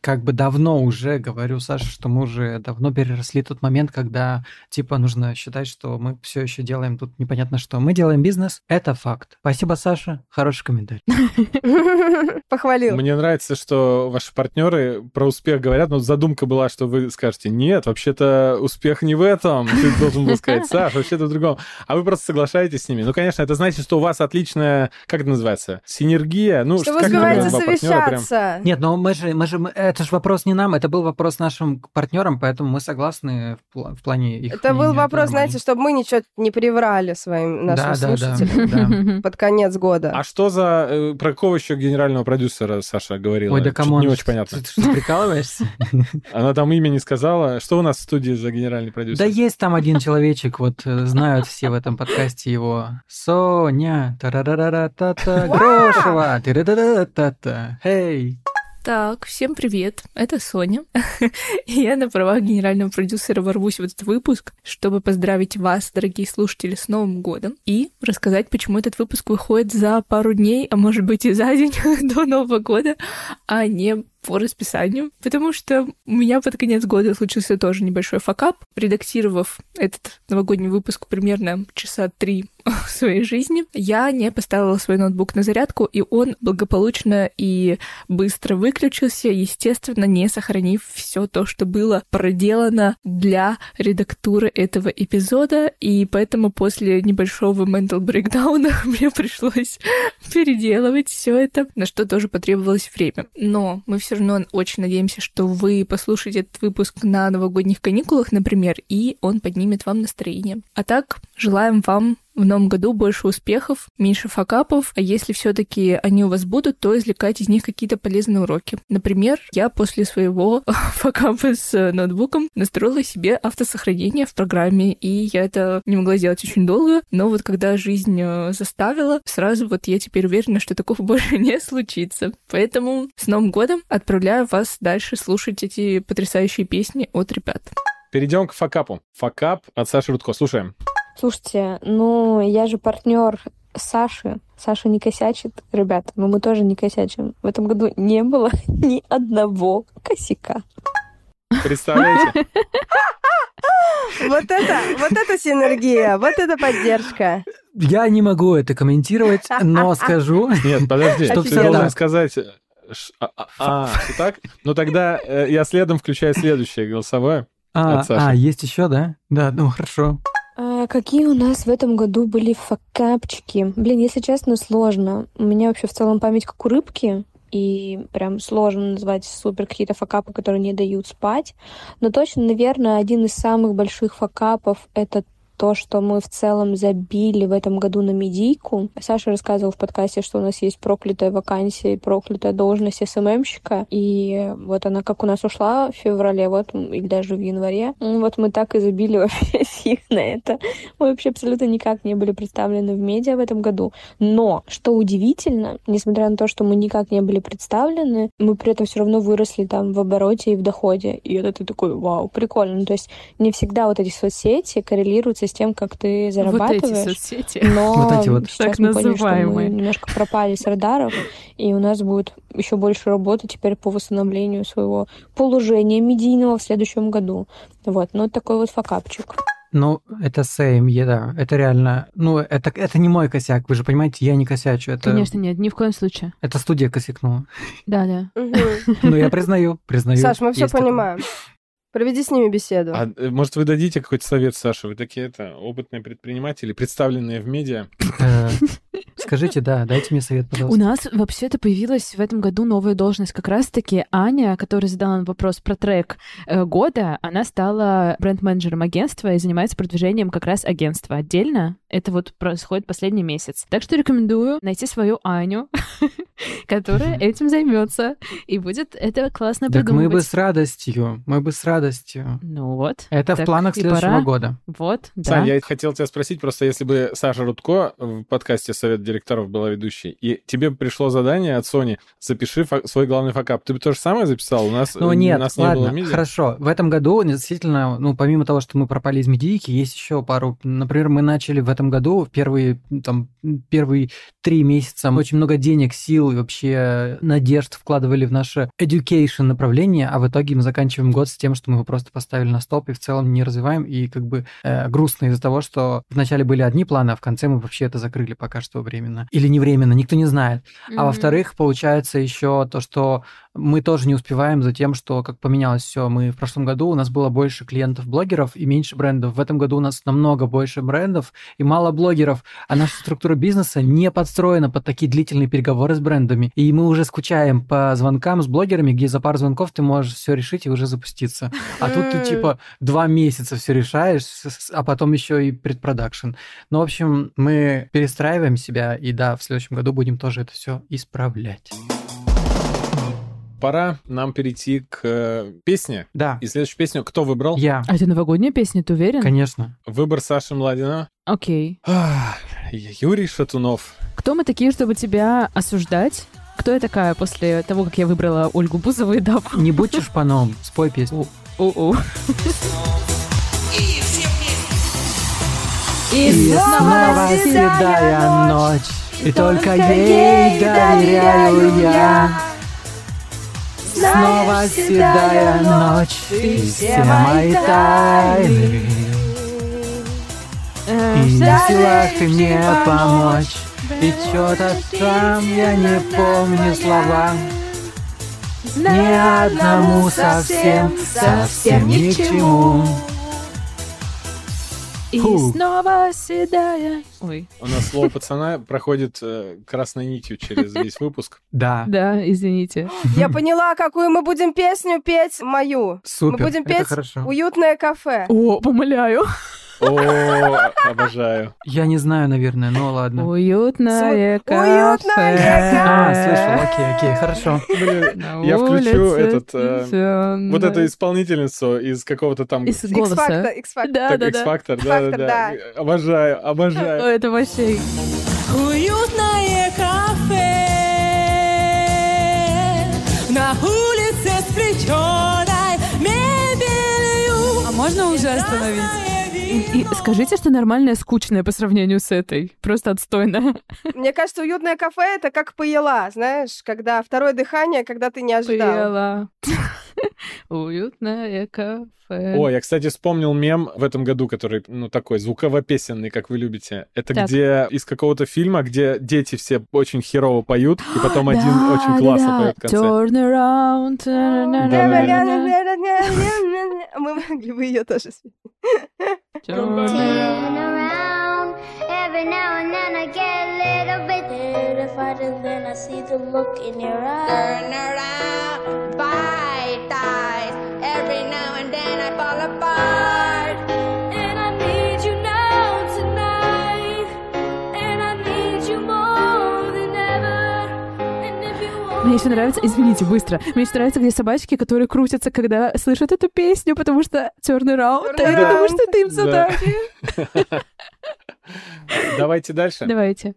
как бы давно уже говорю, Саша, что мы уже давно переросли тот момент, когда типа нужно считать, что мы все еще делаем тут непонятно что. Мы делаем бизнес, это факт. Спасибо, Саша, хороший комментарий. Похвалил. Мне нравится, что ваши партнеры про успех говорят, но задумка была, что вы скажете, нет, вообще-то успех не в этом. Ты должен был сказать, Саш, вообще-то в другом. А вы просто соглашаетесь с ними. Ну, конечно, это значит, что у вас отличная, как это называется, синергия. Ну, Что вы успеваете партнера прям- совещаться. Нет, но мы же, мы же, мы- это же вопрос не нам, это был вопрос нашим партнерам, поэтому мы согласны в, пла- в плане их Это был мнения, вопрос, нормально. знаете, чтобы мы ничего не приврали своим нашим Да, да, да, слушателям да. под конец года. А что за... э, Про какого еще генерального продюсера Саша говорила? Ой, да come on, Не очень понятно. Ты, что, прикалываешься? Она там имя не сказала. Что у нас в студии за генеральный продюсер? Да есть там один человечек, вот э, знают все в этом подкасте его. Соня, тарарара-та-та, Грошева, тирарара-та-та, эй. Так, всем привет, это Соня. Я на правах генерального продюсера ворвусь в этот выпуск, чтобы поздравить вас, дорогие слушатели, с Новым годом и рассказать, почему этот выпуск выходит за пару дней, а может быть и за день до Нового года, а не по расписанию, потому что у меня под конец года случился тоже небольшой факап, редактировав этот новогодний выпуск примерно часа три своей жизни, я не поставила свой ноутбук на зарядку, и он благополучно и быстро выключился, естественно, не сохранив все то, что было проделано для редактуры этого эпизода, и поэтому после небольшого mental breakdown мне пришлось переделывать все это, на что тоже потребовалось время. Но мы все равно очень надеемся, что вы послушаете этот выпуск на новогодних каникулах, например, и он поднимет вам настроение. А так, желаем вам в новом году больше успехов, меньше факапов, а если все-таки они у вас будут, то извлекать из них какие-то полезные уроки. Например, я после своего факапа с ноутбуком настроила себе автосохранение в программе, и я это не могла сделать очень долго, но вот когда жизнь э, заставила, сразу вот я теперь уверена, что такого больше не случится. Поэтому с Новым годом отправляю вас дальше слушать эти потрясающие песни от ребят. Перейдем к факапу. Факап от Саши Рудко. Слушаем. Слушайте, ну, я же партнер Саши. Саша не косячит. Ребята, ну мы тоже не косячим. В этом году не было ни одного косяка. Представляете? Вот это, вот это синергия, вот это поддержка. Я не могу это комментировать, но скажу, Нет, подожди. Что Ты должен сказать... А, а, а, так? Ну тогда э, я следом включаю следующее голосовое. а, От Саши. а, есть еще, да? Да, ну хорошо. А какие у нас в этом году были факапчики? Блин, если честно, сложно. У меня вообще в целом память как у рыбки, и прям сложно назвать супер какие-то факапы, которые не дают спать. Но точно, наверное, один из самых больших факапов — это то, что мы в целом забили в этом году на медийку. Саша рассказывал в подкасте, что у нас есть проклятая вакансия и проклятая должность СММщика. И вот она как у нас ушла в феврале, вот, или даже в январе. м, Вот мы так и забили вообще всех на это. Мы вообще абсолютно никак не были представлены в медиа в этом году. Но, что удивительно, несмотря на то, что мы никак не были представлены, мы при этом все равно выросли там в обороте и в доходе. И это ты такой, вау, прикольно. Ну, то есть не всегда вот эти соцсети коррелируются с тем, как ты Вот эти зарабатываешь. соцсети. Но Вот эти вот. сейчас Так мы поняли, что мы называемые. немножко пропали с радаров, и у нас будет еще больше работы теперь по восстановлению своего положения медийного в следующем году. Вот, ну, такой вот факапчик. Ну, это same, yeah, да. Это реально... Ну, это, это не мой косяк, вы же понимаете, я не косячу. Это, Конечно, нет, ни в коем случае. это студия косякнула. Да, да. Ну, я признаю, признаю. Саш, мы все понимаем. Проведи с ними беседу. А, э, может, вы дадите какой-то совет, Саша? Вы такие это опытные предприниматели, представленные в медиа. Скажите, да, дайте мне совет, У пожалуйста. нас вообще-то появилась в этом году новая должность. Как раз-таки Аня, которая задала вопрос про трек э, года, она стала бренд-менеджером агентства и занимается продвижением как раз агентства отдельно. Это вот происходит последний месяц. Так что рекомендую найти свою Аню, которая этим займется. И будет это классно Так мы бы придумывать. с радостью, мы бы с радостью. Ну вот. Это в планах следующего пора. года. Вот, да. Сань, я хотел тебя спросить, просто если бы Саша Рудко в подкасте «Совет директоров» была ведущей, и тебе пришло задание от Сони, запиши свой главный факап, ты бы то же самое записал? У нас, Ну нет, нас не было ладно, МИДе. хорошо. В этом году действительно, ну помимо того, что мы пропали из медийки, есть еще пару. Например, мы начали в этом году в первые там первые три месяца очень много денег, сил и вообще надежд вкладывали в наше education направление, а в итоге мы заканчиваем год с тем, что мы его просто поставили на стоп и в целом не развиваем и как бы э, грустно из-за того, что вначале были одни планы, а в конце мы вообще это закрыли пока что временно или не временно, никто не знает. А Мгм. во-вторых, получается еще то, что мы тоже не успеваем за тем, что как поменялось все. Мы в прошлом году у нас было больше клиентов-блогеров и меньше брендов. В этом году у нас намного больше брендов и мало блогеров, а наша структура бизнеса не подстроена под такие длительные переговоры с брендами. И мы уже скучаем по звонкам с блогерами, где за пару звонков ты можешь все решить и уже запуститься. А тут ты типа два месяца все решаешь, а потом еще и предпродакшн. Ну, в общем, мы перестраиваем себя, и да, в следующем году будем тоже это все исправлять. Пора нам перейти к э, песне. Да, И следующую песню кто выбрал? я, А это новогодняя песня, ты уверен? конечно. Выбор Саши Младина. Окей. Ах, Юрий Шатунов. Кто мы такие, чтобы тебя осуждать? Кто я такая после того, как я выбрала Ольгу Бузову и Даву? Не будь чушпаном, спой песню. У-у. И снова седая ночь, и только ей доверяю я. Снова седая ночь, и все мои тайны. Э, И не в силах ты мне помочь. И чё-то там я не помню слова. Ни одному совсем, совсем ни к чему. И Фу. снова седая... Ой, У нас слово пацана проходит э, красной нитью через весь выпуск. Да, да, извините. Я поняла, какую мы будем песню петь, мою. супер, мы будем петь. «Уютное кафе». О, умоляю. О, обожаю. Я не знаю, наверное, но ладно. Уютное Су- уютное кафе. А, слышал, окей, окей, хорошо. Блин, Я включу этот, э, вот эту исполнительницу из какого-то там... Из голоса. X-Factor, X-Factor. Да, Так, да, да. X-Factor, да, да, да. Обожаю, обожаю. Это вообще... Уютное кафе на улице с плетеной мебелью. А можно уже остановить? И, скажите, что нормальная скучная по сравнению с этой. Просто отстойно. Мне кажется, «Уютное кафе» — это как поела, знаешь, когда второе дыхание, когда ты не ожидал. Пела. Уютное кафе. О, я, кстати, вспомнил мем в этом году, который, ну, такой звуково-песенный, как вы любите. Это Так. где из какого-то фильма, где дети все очень херово поют, и потом один Да, очень классно да, поет в конце. Turn around. Мы могли бы ее тоже спеть. Turn around. around. Every now and then I get a little bit terrified, and then I see the look in your eyes. Turn around, bite eyes. Every now and then I fall apart. Мне еще нравится, извините, быстро. Мне еще нравится, где собачки, которые крутятся, когда слышат эту песню, потому что around, Turn потому что ты им Да. задачи. Давайте дальше. Давайте.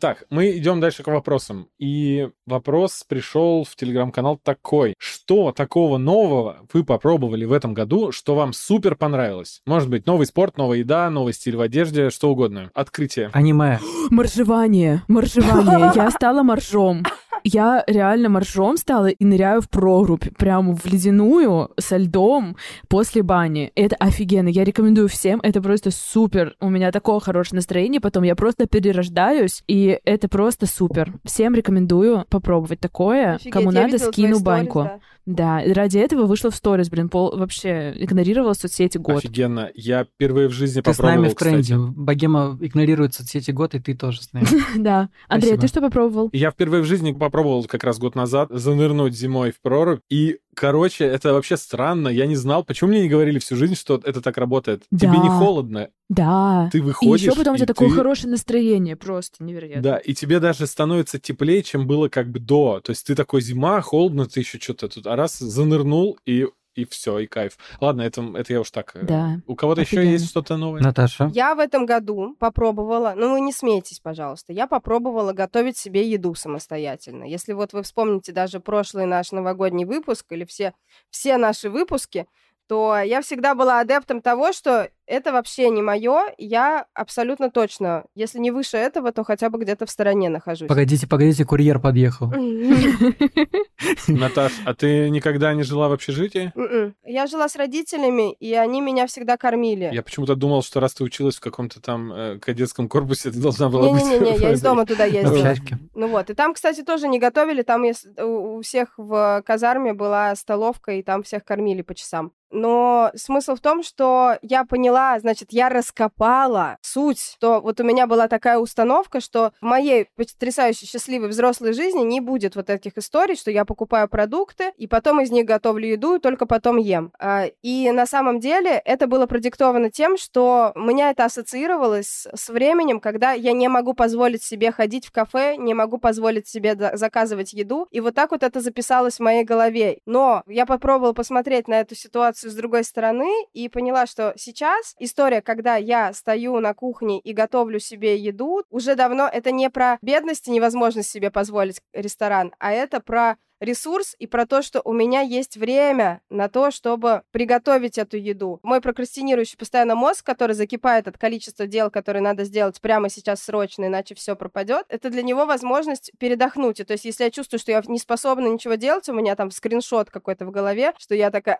Так, мы идем дальше к вопросам. И вопрос пришел в телеграм-канал такой. Что такого нового вы попробовали в этом году, что вам супер понравилось? Может быть, новый спорт, новая еда, новый стиль в одежде, что угодно. Открытие. Аниме. Моржевание, моржевание. Я стала моржом. Я реально моржом стала и ныряю в прорубь, прямо в ледяную, со льдом, после бани. Это офигенно. Я рекомендую всем. Это просто супер. У меня такое хорошее настроение. Потом я просто перерождаюсь, и это просто супер. Всем рекомендую попробовать такое. Офигеть, Кому надо, скину сторис, баньку. да. Да, ради этого вышла в сторис, блин, пол вообще игнорировала соцсети год. Офигенно. Я впервые в жизни Ты с попробовал, нами в тренде. кстати. Богема игнорирует соцсети год, и ты тоже с нами. Да. Андрей, а ты что попробовал? Я впервые в жизни попробовал попробовал как раз год назад занырнуть зимой в прорубь, и Короче, это вообще странно. Я не знал, почему мне не говорили всю жизнь, что это так работает. Тебе Да. не холодно. Да. Ты И выходишь. еще потом у и тебя такое ты- хорошее настроение, просто невероятно. Да, и тебе даже становится теплее, чем было как бы до. То есть ты такой зима, холодно, ты еще что-то тут. А раз занырнул, и, и все, и кайф. Ладно, это, это я уж так. э, Да. У кого-то еще есть что-то новое? Наташа? Я в этом году попробовала, ну вы не смейтесь, пожалуйста, я попробовала готовить себе еду самостоятельно. Если вот вы вспомните даже прошлый наш новогодний выпуск или все, все наши выпуски, то я всегда была адептом того, что это вообще не мое. Я абсолютно точно, если не выше этого, то хотя бы где-то в стороне нахожусь. Погодите, погодите, курьер подъехал. Наташ, а ты никогда не жила в общежитии? Мгм. Я жила с родителями, и они меня всегда кормили. Я почему-то думал, что раз ты училась в каком-то там э, кадетском корпусе, ты должна была быть... Не-не-не, я из дома туда ездила. Ну вот, и там, кстати, тоже не готовили, там у всех в казарме была столовка, и там всех кормили по часам. Но смысл в том, что я поняла, значит, я раскопала суть, что вот у меня была такая установка, что в моей потрясающей счастливой взрослой жизни не будет вот этих историй, что я покупаю продукты, и потом из них готовлю еду, и только потом ем. А, И на самом деле это было продиктовано тем, что у меня это ассоциировалось с- временем, когда я не могу позволить себе ходить в кафе, не могу позволить себе за- заказывать еду, и вот так вот это записалось в моей голове. Но я попробовала посмотреть на эту ситуацию с другой стороны и поняла, что сейчас история, когда я стою на кухне и готовлю себе еду, уже давно это не про бедность и невозможность себе позволить ресторан, а это про ресурс и про то, что у меня есть время на то, чтобы приготовить эту еду. Мой прокрастинирующий постоянно мозг, который закипает от количества дел, которые надо сделать прямо сейчас срочно, иначе все пропадет, это для него возможность передохнуть. И то есть, если я чувствую, что я не способна ничего делать, у меня там скриншот какой-то в голове, что я такая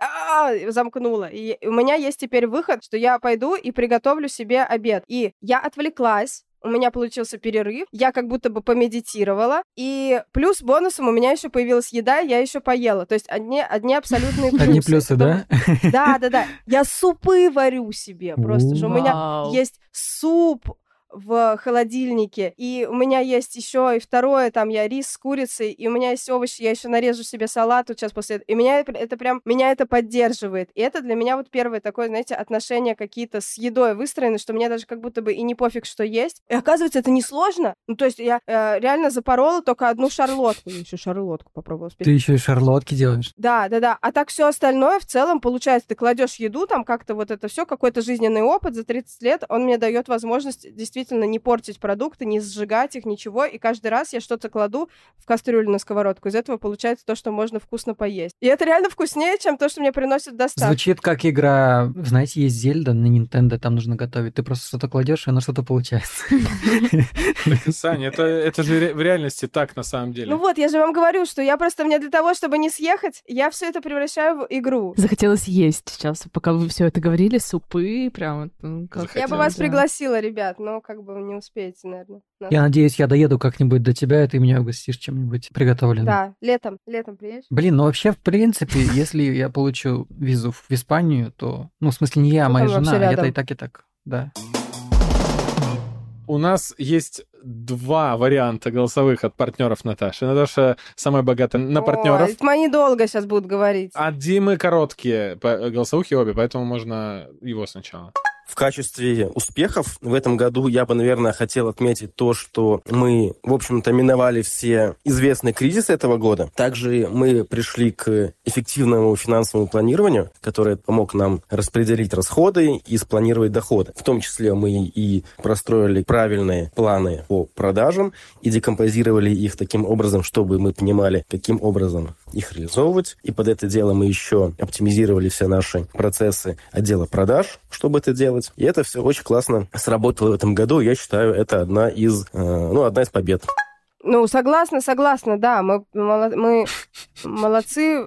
замкнула. И у меня есть теперь выход, что я пойду и приготовлю себе обед. И я отвлеклась, у меня получился перерыв, я как будто бы помедитировала, и плюс бонусом у меня еще появилась еда, я еще поела. То есть одни, одни абсолютные плюсы. Одни плюсы, да? Да, да, да. Я супы варю себе. Просто у меня есть суп в холодильнике, и у меня есть еще и второе, там я рис с курицей, и у меня есть овощи, я еще нарежу себе салат вот сейчас после этого. И меня это, это прям, меня это поддерживает. И это для меня вот первое такое, знаете, отношения какие-то с едой выстроены, что мне даже как будто бы и не пофиг, что есть. И оказывается, это несложно. Ну, то есть я э, реально запорола только одну шарлотку. Я еще шарлотку попробовала Ты еще и шарлотки делаешь. да, да, да. А так все остальное в целом, получается, ты кладешь еду, там как-то вот это все, какой-то жизненный опыт за 30 лет, он мне дает возможность действительно не портить продукты, не сжигать их, ничего. И каждый раз я что-то кладу в кастрюлю на сковородку. Из этого получается то, что можно вкусно поесть. И это реально вкуснее, чем то, что мне приносит доставка. Звучит как игра, знаете, есть Зельда на Nintendo, там нужно готовить. Ты просто что-то кладешь, и оно что-то получается. Саня, это, это же в реальности так на самом деле. Ну вот, я же вам говорю, что я просто мне для того, чтобы не съехать, я все это превращаю в игру. Захотелось есть сейчас, пока вы все это говорили, супы, прям вот, ну, Я бы вас да. пригласила, ребят, но как бы не успеете, наверное. Да. Я надеюсь, я доеду как-нибудь до тебя, и ты меня угостишь чем-нибудь приготовленным. Да, летом, летом приедешь? Блин, ну вообще, в принципе, если я получу визу в Испанию, то... Ну, в смысле, не я, а Ну, моя жена. Это и так, и так, да. У нас есть два варианта голосовых от партнеров Наташи. Наташа самая богатая на партнеров. это мои долго сейчас будут говорить. А Димы короткие голосовухи обе, поэтому можно его сначала. В качестве успехов в этом году я бы, наверное, хотел отметить то, что мы, в общем-то, миновали все известные кризисы этого года. Также мы пришли к эффективному финансовому планированию, которое помог нам распределить расходы и спланировать доходы. В том числе мы и простроили правильные планы по продажам и декомпозировали их таким образом, чтобы мы понимали, каким образом их реализовывать. И под это дело мы еще оптимизировали все наши процессы отдела продаж, чтобы это делать. И это все очень классно сработало в этом году. Я считаю, это одна из, э, ну, одна из побед. Ну, согласна, согласна, да, мы, мы молодцы,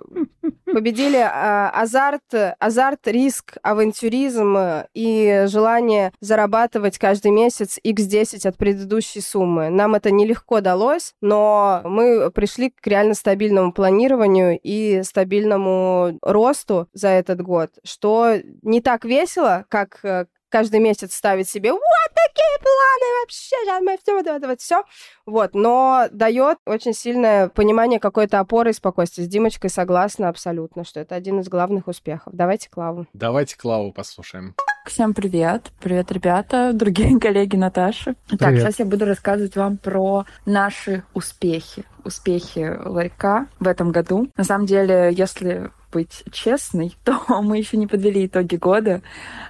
победили а, азарт, азарт, риск, авантюризм э, и желание зарабатывать каждый месяц x10 от предыдущей суммы. Нам это нелегко далось, но мы пришли к реально стабильному планированию и стабильному росту за этот год, что не так весело, как э, каждый месяц ставить себе вот такие планы вообще, сейчас мы все вот вот все. Вот, но дает очень сильное понимание какой-то опоры и спокойствия. С Димочкой согласна абсолютно, что это один из главных успехов. Давайте Клаву. Давайте Клаву послушаем. Всем привет. Привет, ребята, другие коллеги Наташи. Так, Привет. сейчас я буду рассказывать вам про наши успехи. Успехи ларька в этом году. На самом деле, если быть честной, то мы еще не подвели итоги года.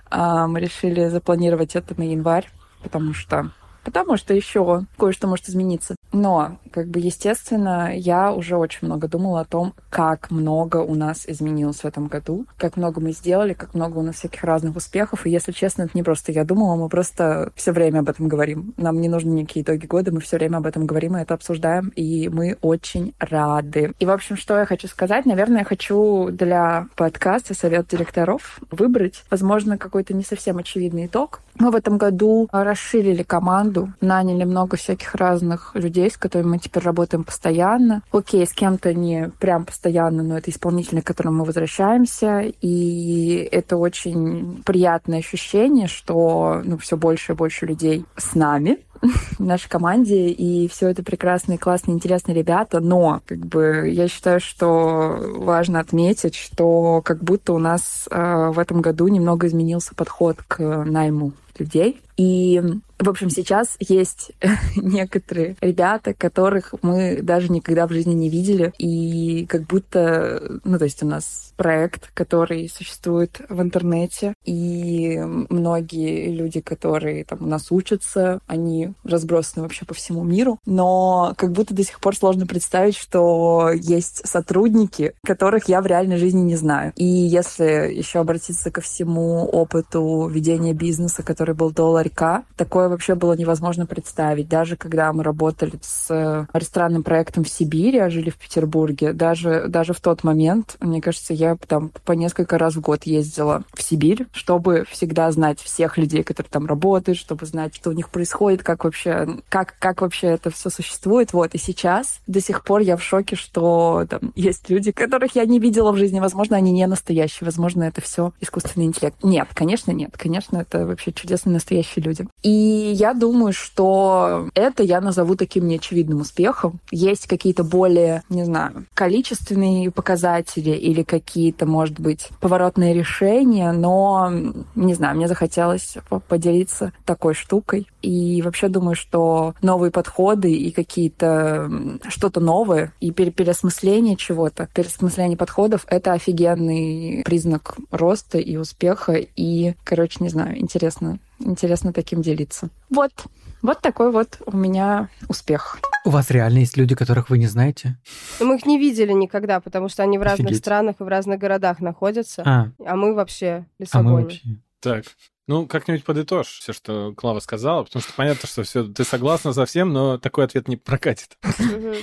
А, Мы решили запланировать это на январь, потому что Потому что еще кое-что может измениться. Но, как бы, естественно, я уже очень много думала о том, как много у нас изменилось в этом году, как много мы сделали, как много у нас всяких разных успехов. И, если честно, это не просто я думала, мы просто все время об этом говорим. Нам не нужны никакие итоги года, мы все время об этом говорим и это обсуждаем, и мы очень рады. И, в общем, что я хочу сказать? Наверное, я хочу для подкаста «Совет директоров» выбрать, возможно, какой-то не совсем очевидный итог. Мы в этом году расширили команду, наняли много всяких разных людей, с которыми мы теперь работаем постоянно. Окей, с кем-то не прям постоянно, но это исполнители, к которым мы возвращаемся. И это очень приятное ощущение, что ну, все больше и больше людей с нами, в нашей команде, и все это прекрасные, классные, интересные ребята, но как бы я считаю, что важно отметить, что как будто у нас э, в этом году немного изменился подход к найму людей. И, в общем, сейчас есть некоторые ребята, которых мы даже никогда в жизни не видели. И как будто, ну, то есть у нас проект, который существует в интернете, и многие люди, которые там у нас учатся, они разбросаны вообще по всему миру. Но как будто до сих пор сложно представить, что есть сотрудники, которых я в реальной жизни не знаю. И если еще обратиться ко всему опыту ведения бизнеса, который был до ларька, такое вообще было невозможно представить. Даже когда мы работали с ресторанным проектом в Сибири, а жили в Петербурге, даже, даже в тот момент, мне кажется, я там по несколько раз в год ездила в Сибирь, чтобы всегда знать всех людей, которые там работают, чтобы знать, что у них происходит, как вообще, как, как вообще это все существует. Вот, и сейчас до сих пор я в шоке, что там есть люди, которых я не видела в жизни. Возможно, они не настоящие, возможно, это все искусственный интеллект. Нет, конечно, нет. Конечно, это вообще чудесные настоящие люди. И я думаю, что это я назову таким неочевидным успехом. Есть какие-то более, не знаю, количественные показатели или какие-то, может быть, поворотные решения, но, не знаю, мне захотелось по- поделиться такой штукой. И вообще думаю, что новые подходы и какие-то что-то новое, и пере- переосмысление чего-то, переосмысление подходов — это офигенный признак роста и успеха. И, короче, не знаю, интересно интересно таким делиться. Вот. Вот такой вот у меня успех. У вас реально есть люди, которых вы не знаете? Но мы их не видели никогда, потому что они в разных Офигеть. странах и в разных городах находятся. А, А мы вообще а мы лесогони. вообще... Так, ну, как-нибудь подытожь все, что Клава сказала, потому что понятно, что все, ты согласна со всем, но такой ответ не прокатит.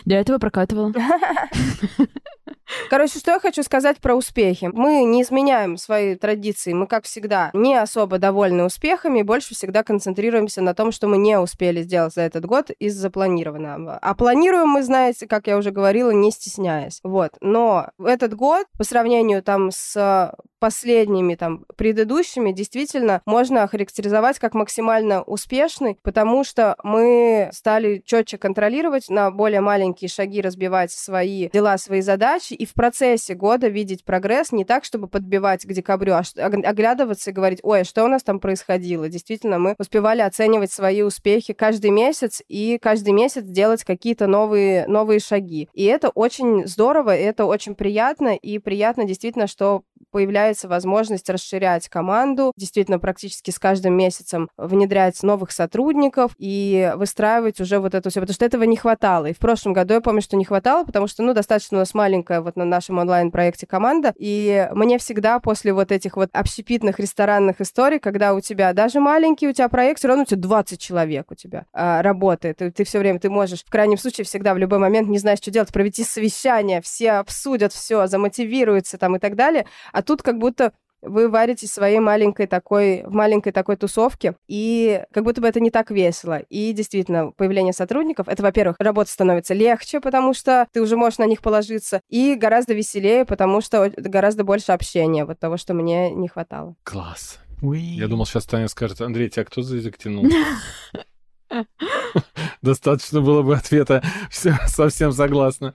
Для этого прокатывала. Короче, что я хочу сказать про успехи. Мы не изменяем свои традиции. Мы, как всегда, не особо довольны успехами, и больше всегда концентрируемся на том, что мы не успели сделать за этот год из запланированного. А планируем мы, знаете, как я уже говорила, не стесняясь. Вот. Но этот год, по сравнению там с последними там предыдущими, действительно можно охарактеризовать как максимально успешный, потому что мы стали четче контролировать, на более маленькие шаги разбивать свои дела, свои задачи, и в процессе года видеть прогресс не так, чтобы подбивать к декабрю, а оглядываться и говорить, ой, а что у нас там происходило. Действительно, мы успевали оценивать свои успехи каждый месяц и каждый месяц делать какие-то новые, новые шаги. И это очень здорово, это очень приятно, и приятно действительно, что появляется возможность расширять команду, действительно практически с каждым месяцем внедрять новых сотрудников и выстраивать уже вот это все, потому что этого не хватало. И в прошлом году я помню, что не хватало, потому что, ну, достаточно у нас маленькая вот на нашем онлайн-проекте команда, и мне всегда после вот этих вот общепитных ресторанных историй, когда у тебя даже маленький у тебя проект, все равно у тебя 20 человек у тебя а, работает, и ты все время, ты можешь, в крайнем случае, всегда в любой момент не знаешь, что делать, провести совещание, все обсудят все, замотивируются там и так далее, а тут как будто вы варитесь в своей маленькой такой, в маленькой такой тусовке, и как будто бы это не так весело. И действительно, появление сотрудников, это, во-первых, работа становится легче, потому что ты уже можешь на них положиться, и гораздо веселее, потому что гораздо больше общения, вот того, что мне не хватало. Класс. Уи. Я думал, сейчас Таня скажет, Андрей, тебя кто за язык тянул? Достаточно было бы ответа. Все, совсем согласна.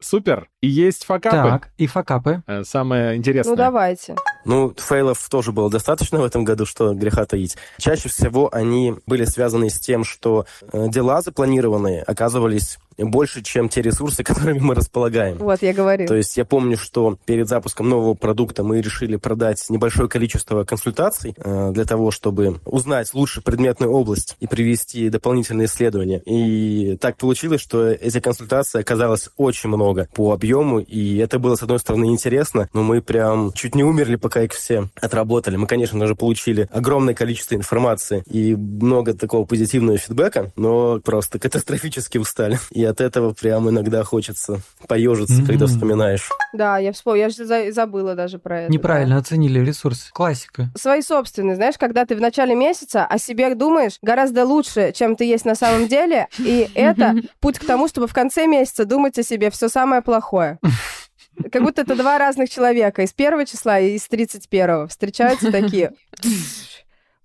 Супер. И есть факапы. Так, и факапы. Э, Самое интересное. Ну, давайте. Ну, фейлов тоже было достаточно в этом году, что греха таить. Чаще всего они были связаны с тем, что э, дела запланированные оказывались больше, чем те ресурсы, которыми мы располагаем. Вот, я говорю. То есть я помню, что перед запуском нового продукта мы решили продать небольшое количество консультаций э, для того, чтобы узнать лучше предметную область и привести дополнительные исследования. И так получилось, что эти консультации оказалось очень много по объему, и это было, с одной стороны, интересно, но мы прям чуть не умерли, пока их все отработали. Мы, конечно же, получили огромное количество информации и много такого позитивного фидбэка, но просто катастрофически устали. И от этого прям иногда хочется поежиться, когда Мгм. вспоминаешь. Да, я вспомнила, я же за- забыла даже про это. Неправильно оценили ресурс. Классика. да. Свои собственные, знаешь, когда ты в начале месяца о себе думаешь гораздо лучше, чем ты есть на самом деле, и это путь к тому, чтобы в конце месяца думать о себе все самое плохое. Как будто это два разных человека. Из первого числа и из 31 встречаются такие.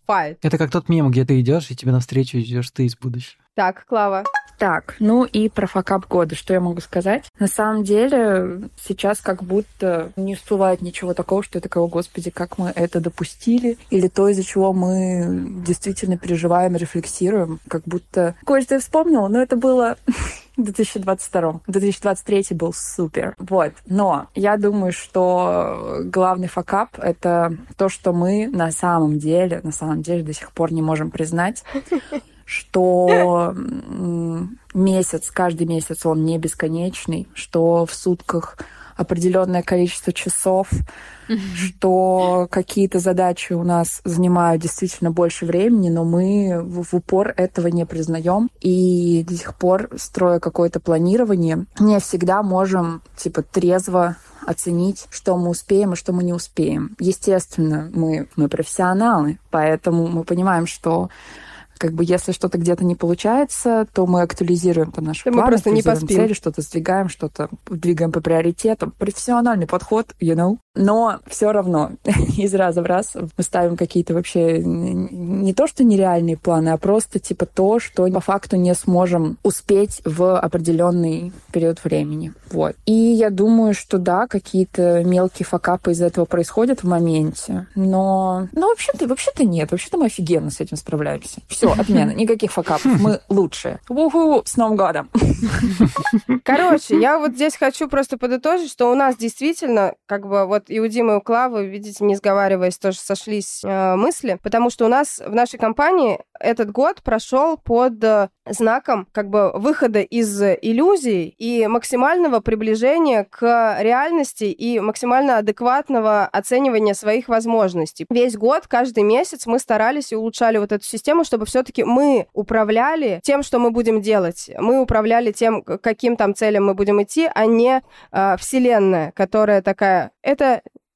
Файт. Это как тот мем, где ты идешь, и тебе навстречу идешь ты из будущего. Так, Клава. Так, ну и про факап года, что я могу сказать? На самом деле, сейчас как будто не всплывает ничего такого, что я такая, о господи, как мы это допустили, или то, из-за чего мы действительно переживаем, рефлексируем, как будто... Кое-что я вспомнила, но это было в 2022. 2023 был супер. Вот. Но я думаю, что главный факап — это то, что мы на самом деле, на самом деле до сих пор не можем признать, что месяц, каждый месяц он не бесконечный, что в сутках определенное количество часов, что какие-то задачи у нас занимают действительно больше времени, но мы в, в упор этого не признаем. И до сих пор, строя какое-то планирование, не всегда можем типа трезво оценить, что мы успеем и что мы не успеем. Естественно, мы, мы профессионалы, поэтому мы понимаем, что как бы если что-то где-то не получается, то мы актуализируем там наши Да мы планы, просто не поспим. цели, что-то сдвигаем, что-то двигаем по приоритетам. Профессиональный подход, you know. Но все равно из раза в раз мы ставим какие-то вообще не то, что нереальные планы, а просто типа то, что по факту не сможем успеть в определенный период времени. Вот. И я думаю, что да, какие-то мелкие факапы из этого происходят в моменте, но, ну, вообще-то, вообще-то нет, вообще-то мы офигенно с этим справляемся. Все, отмена, никаких факапов, мы лучшие. Уху, с Новым годом! Короче, я вот здесь хочу просто подытожить, что у нас действительно, как бы вот и у Димы, и у Клавы, видите, не сговариваясь, тоже сошлись э, мысли, потому что у нас в нашей компании этот год прошел под э, знаком как бы выхода из иллюзий и максимального приближения к реальности и максимально адекватного оценивания своих возможностей. Весь год, каждый месяц мы старались и улучшали вот эту систему, чтобы все-таки мы управляли тем, что мы будем делать. Мы управляли тем, каким там целям мы будем идти, а не э, Вселенная, которая такая, это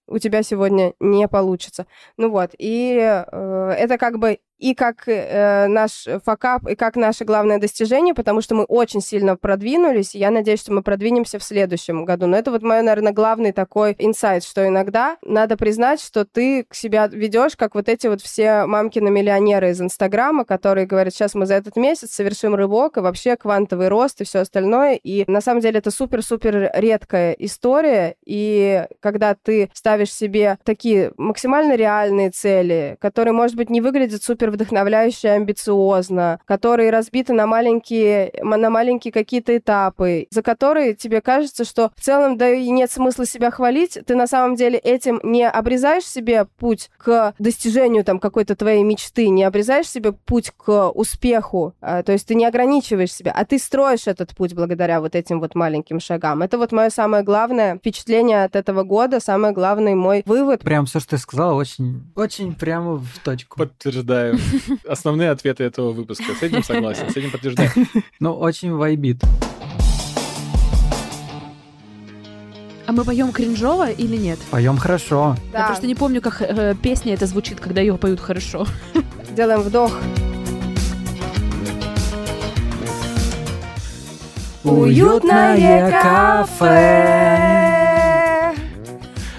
у тебя сегодня не получится. Ну вот, и э, это как бы и как э, наш факап, и как наше главное достижение, потому что мы очень сильно продвинулись, и я надеюсь, что мы продвинемся в следующем году. Но это вот мой, наверное, главный такой инсайт, что иногда надо признать, что ты к себя ведешь, как вот эти вот все мамкины миллионеры из Инстаграма, которые говорят, сейчас мы за этот месяц совершим рывок, и вообще квантовый рост и все остальное. И на самом деле это супер-супер редкая история, и когда ты ставишь себе такие максимально реальные цели, которые, может быть, не выглядят супер вдохновляюще и амбициозно, которые разбиты на маленькие, на маленькие какие-то этапы, за которые тебе кажется, что в целом да и нет смысла себя хвалить, ты на самом деле этим не обрезаешь себе путь к достижению там какой-то твоей мечты, не обрезаешь себе путь к успеху, а, то есть ты не ограничиваешь себя, а ты строишь этот путь благодаря вот этим вот маленьким шагам. Это вот мое самое главное впечатление от этого года, самый главный мой вывод. Прям все, что ты сказала, очень, очень прямо в точку. Подтверждаю. Основные ответы этого выпуска. С этим согласен, с этим подтверждаю. Ну, очень вайбит. А мы поем кринжово или нет? Поем хорошо. Я просто не помню, как э, песня это звучит, когда ее поют хорошо. Делаем вдох. Уютное кафе.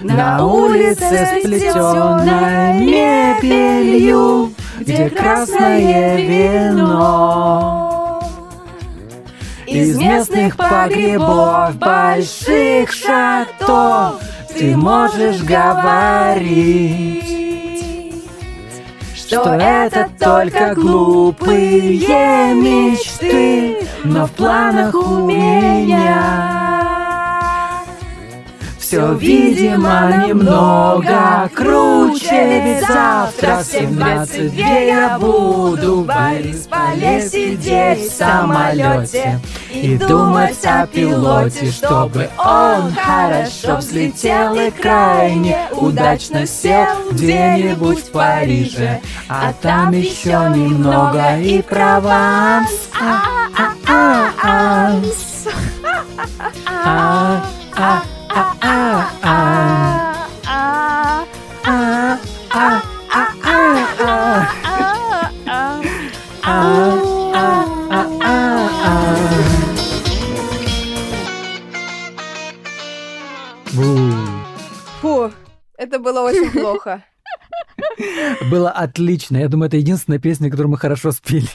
На улице сплетенной мебелью, где красное вино. Из местных погребов, больших шатов Ты можешь говорить Что это только глупые мечты Но в планах у меня все, видимо, немного круче Ведь завтра в 17 где я буду В Борисполе сидеть в самолете И думать о пилоте, чтобы он хорошо взлетел И крайне удачно сел где-нибудь в Париже А там еще немного и Прованс А-а-а-анс. А-а-а-а. Фу, это было очень плохо. Было отлично. Я думаю, это единственная песня, которую мы хорошо спели.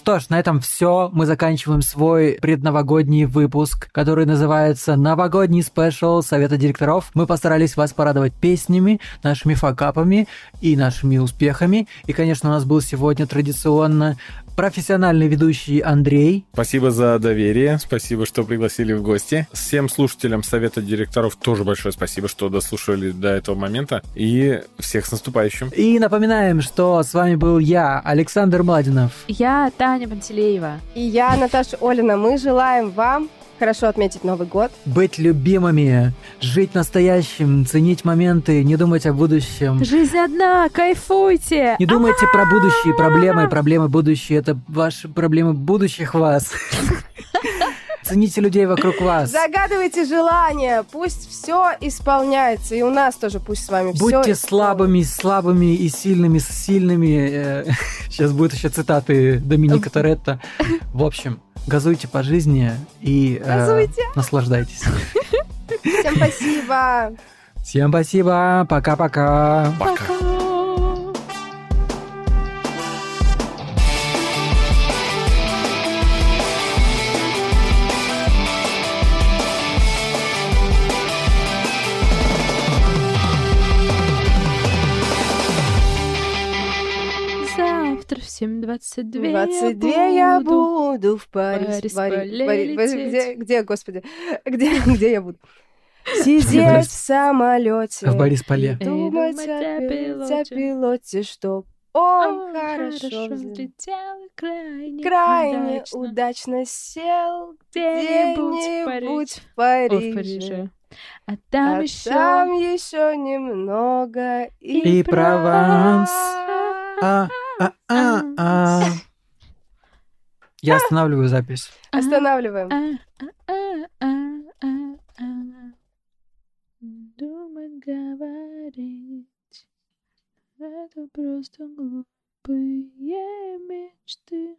Что ж, на этом все. Мы заканчиваем свой предновогодний выпуск, который называется «Новогодний спешл Совета директоров». Мы постарались вас порадовать песнями, нашими факапами и нашими успехами. И, конечно, у нас был сегодня традиционно профессиональный ведущий Андрей. Спасибо за доверие, спасибо, что пригласили в гости. Всем слушателям Совета директоров тоже большое спасибо, что дослушали до этого момента. И всех с наступающим. И напоминаем, что с вами был я, Александр Младинов. Я Таня Пантелеева. И я, Наташа Олина, мы желаем вам хорошо отметить Новый год. Быть любимыми, жить настоящим, ценить моменты, не думать о будущем. Жизнь одна, кайфуйте! Не думайте про будущие проблемы, проблемы будущие, это ваши проблемы будущих вас. Цените людей вокруг вас. Загадывайте желания, пусть все исполняется. И у нас тоже пусть с вами все Будьте слабыми, слабыми и сильными, с сильными. Э, Сейчас будет еще цитаты Доминика Торетто. В общем, газуйте по жизни и э, наслаждайтесь. Всем спасибо. Всем спасибо. Пока-пока. Пока. Завтра в 7.22 22 я буду в Париж. Париж, Пари- полететь. Пари- Пари- Где, где, господи? Где, где я буду? Сидеть в самолете. В Борисполе. и Думать думать о пилоте, о пилоте. чтоб он Он хорошо хорошо взлетел. крайне, крайне удачно. удачно сел Где-нибудь в Париже. в Париже. А там а еще там еще немного И Прованс. А, а-а-а. Я останавливаю запись. А. Останавливаем. А, а, Думать, говорить. Это просто глупые мечты.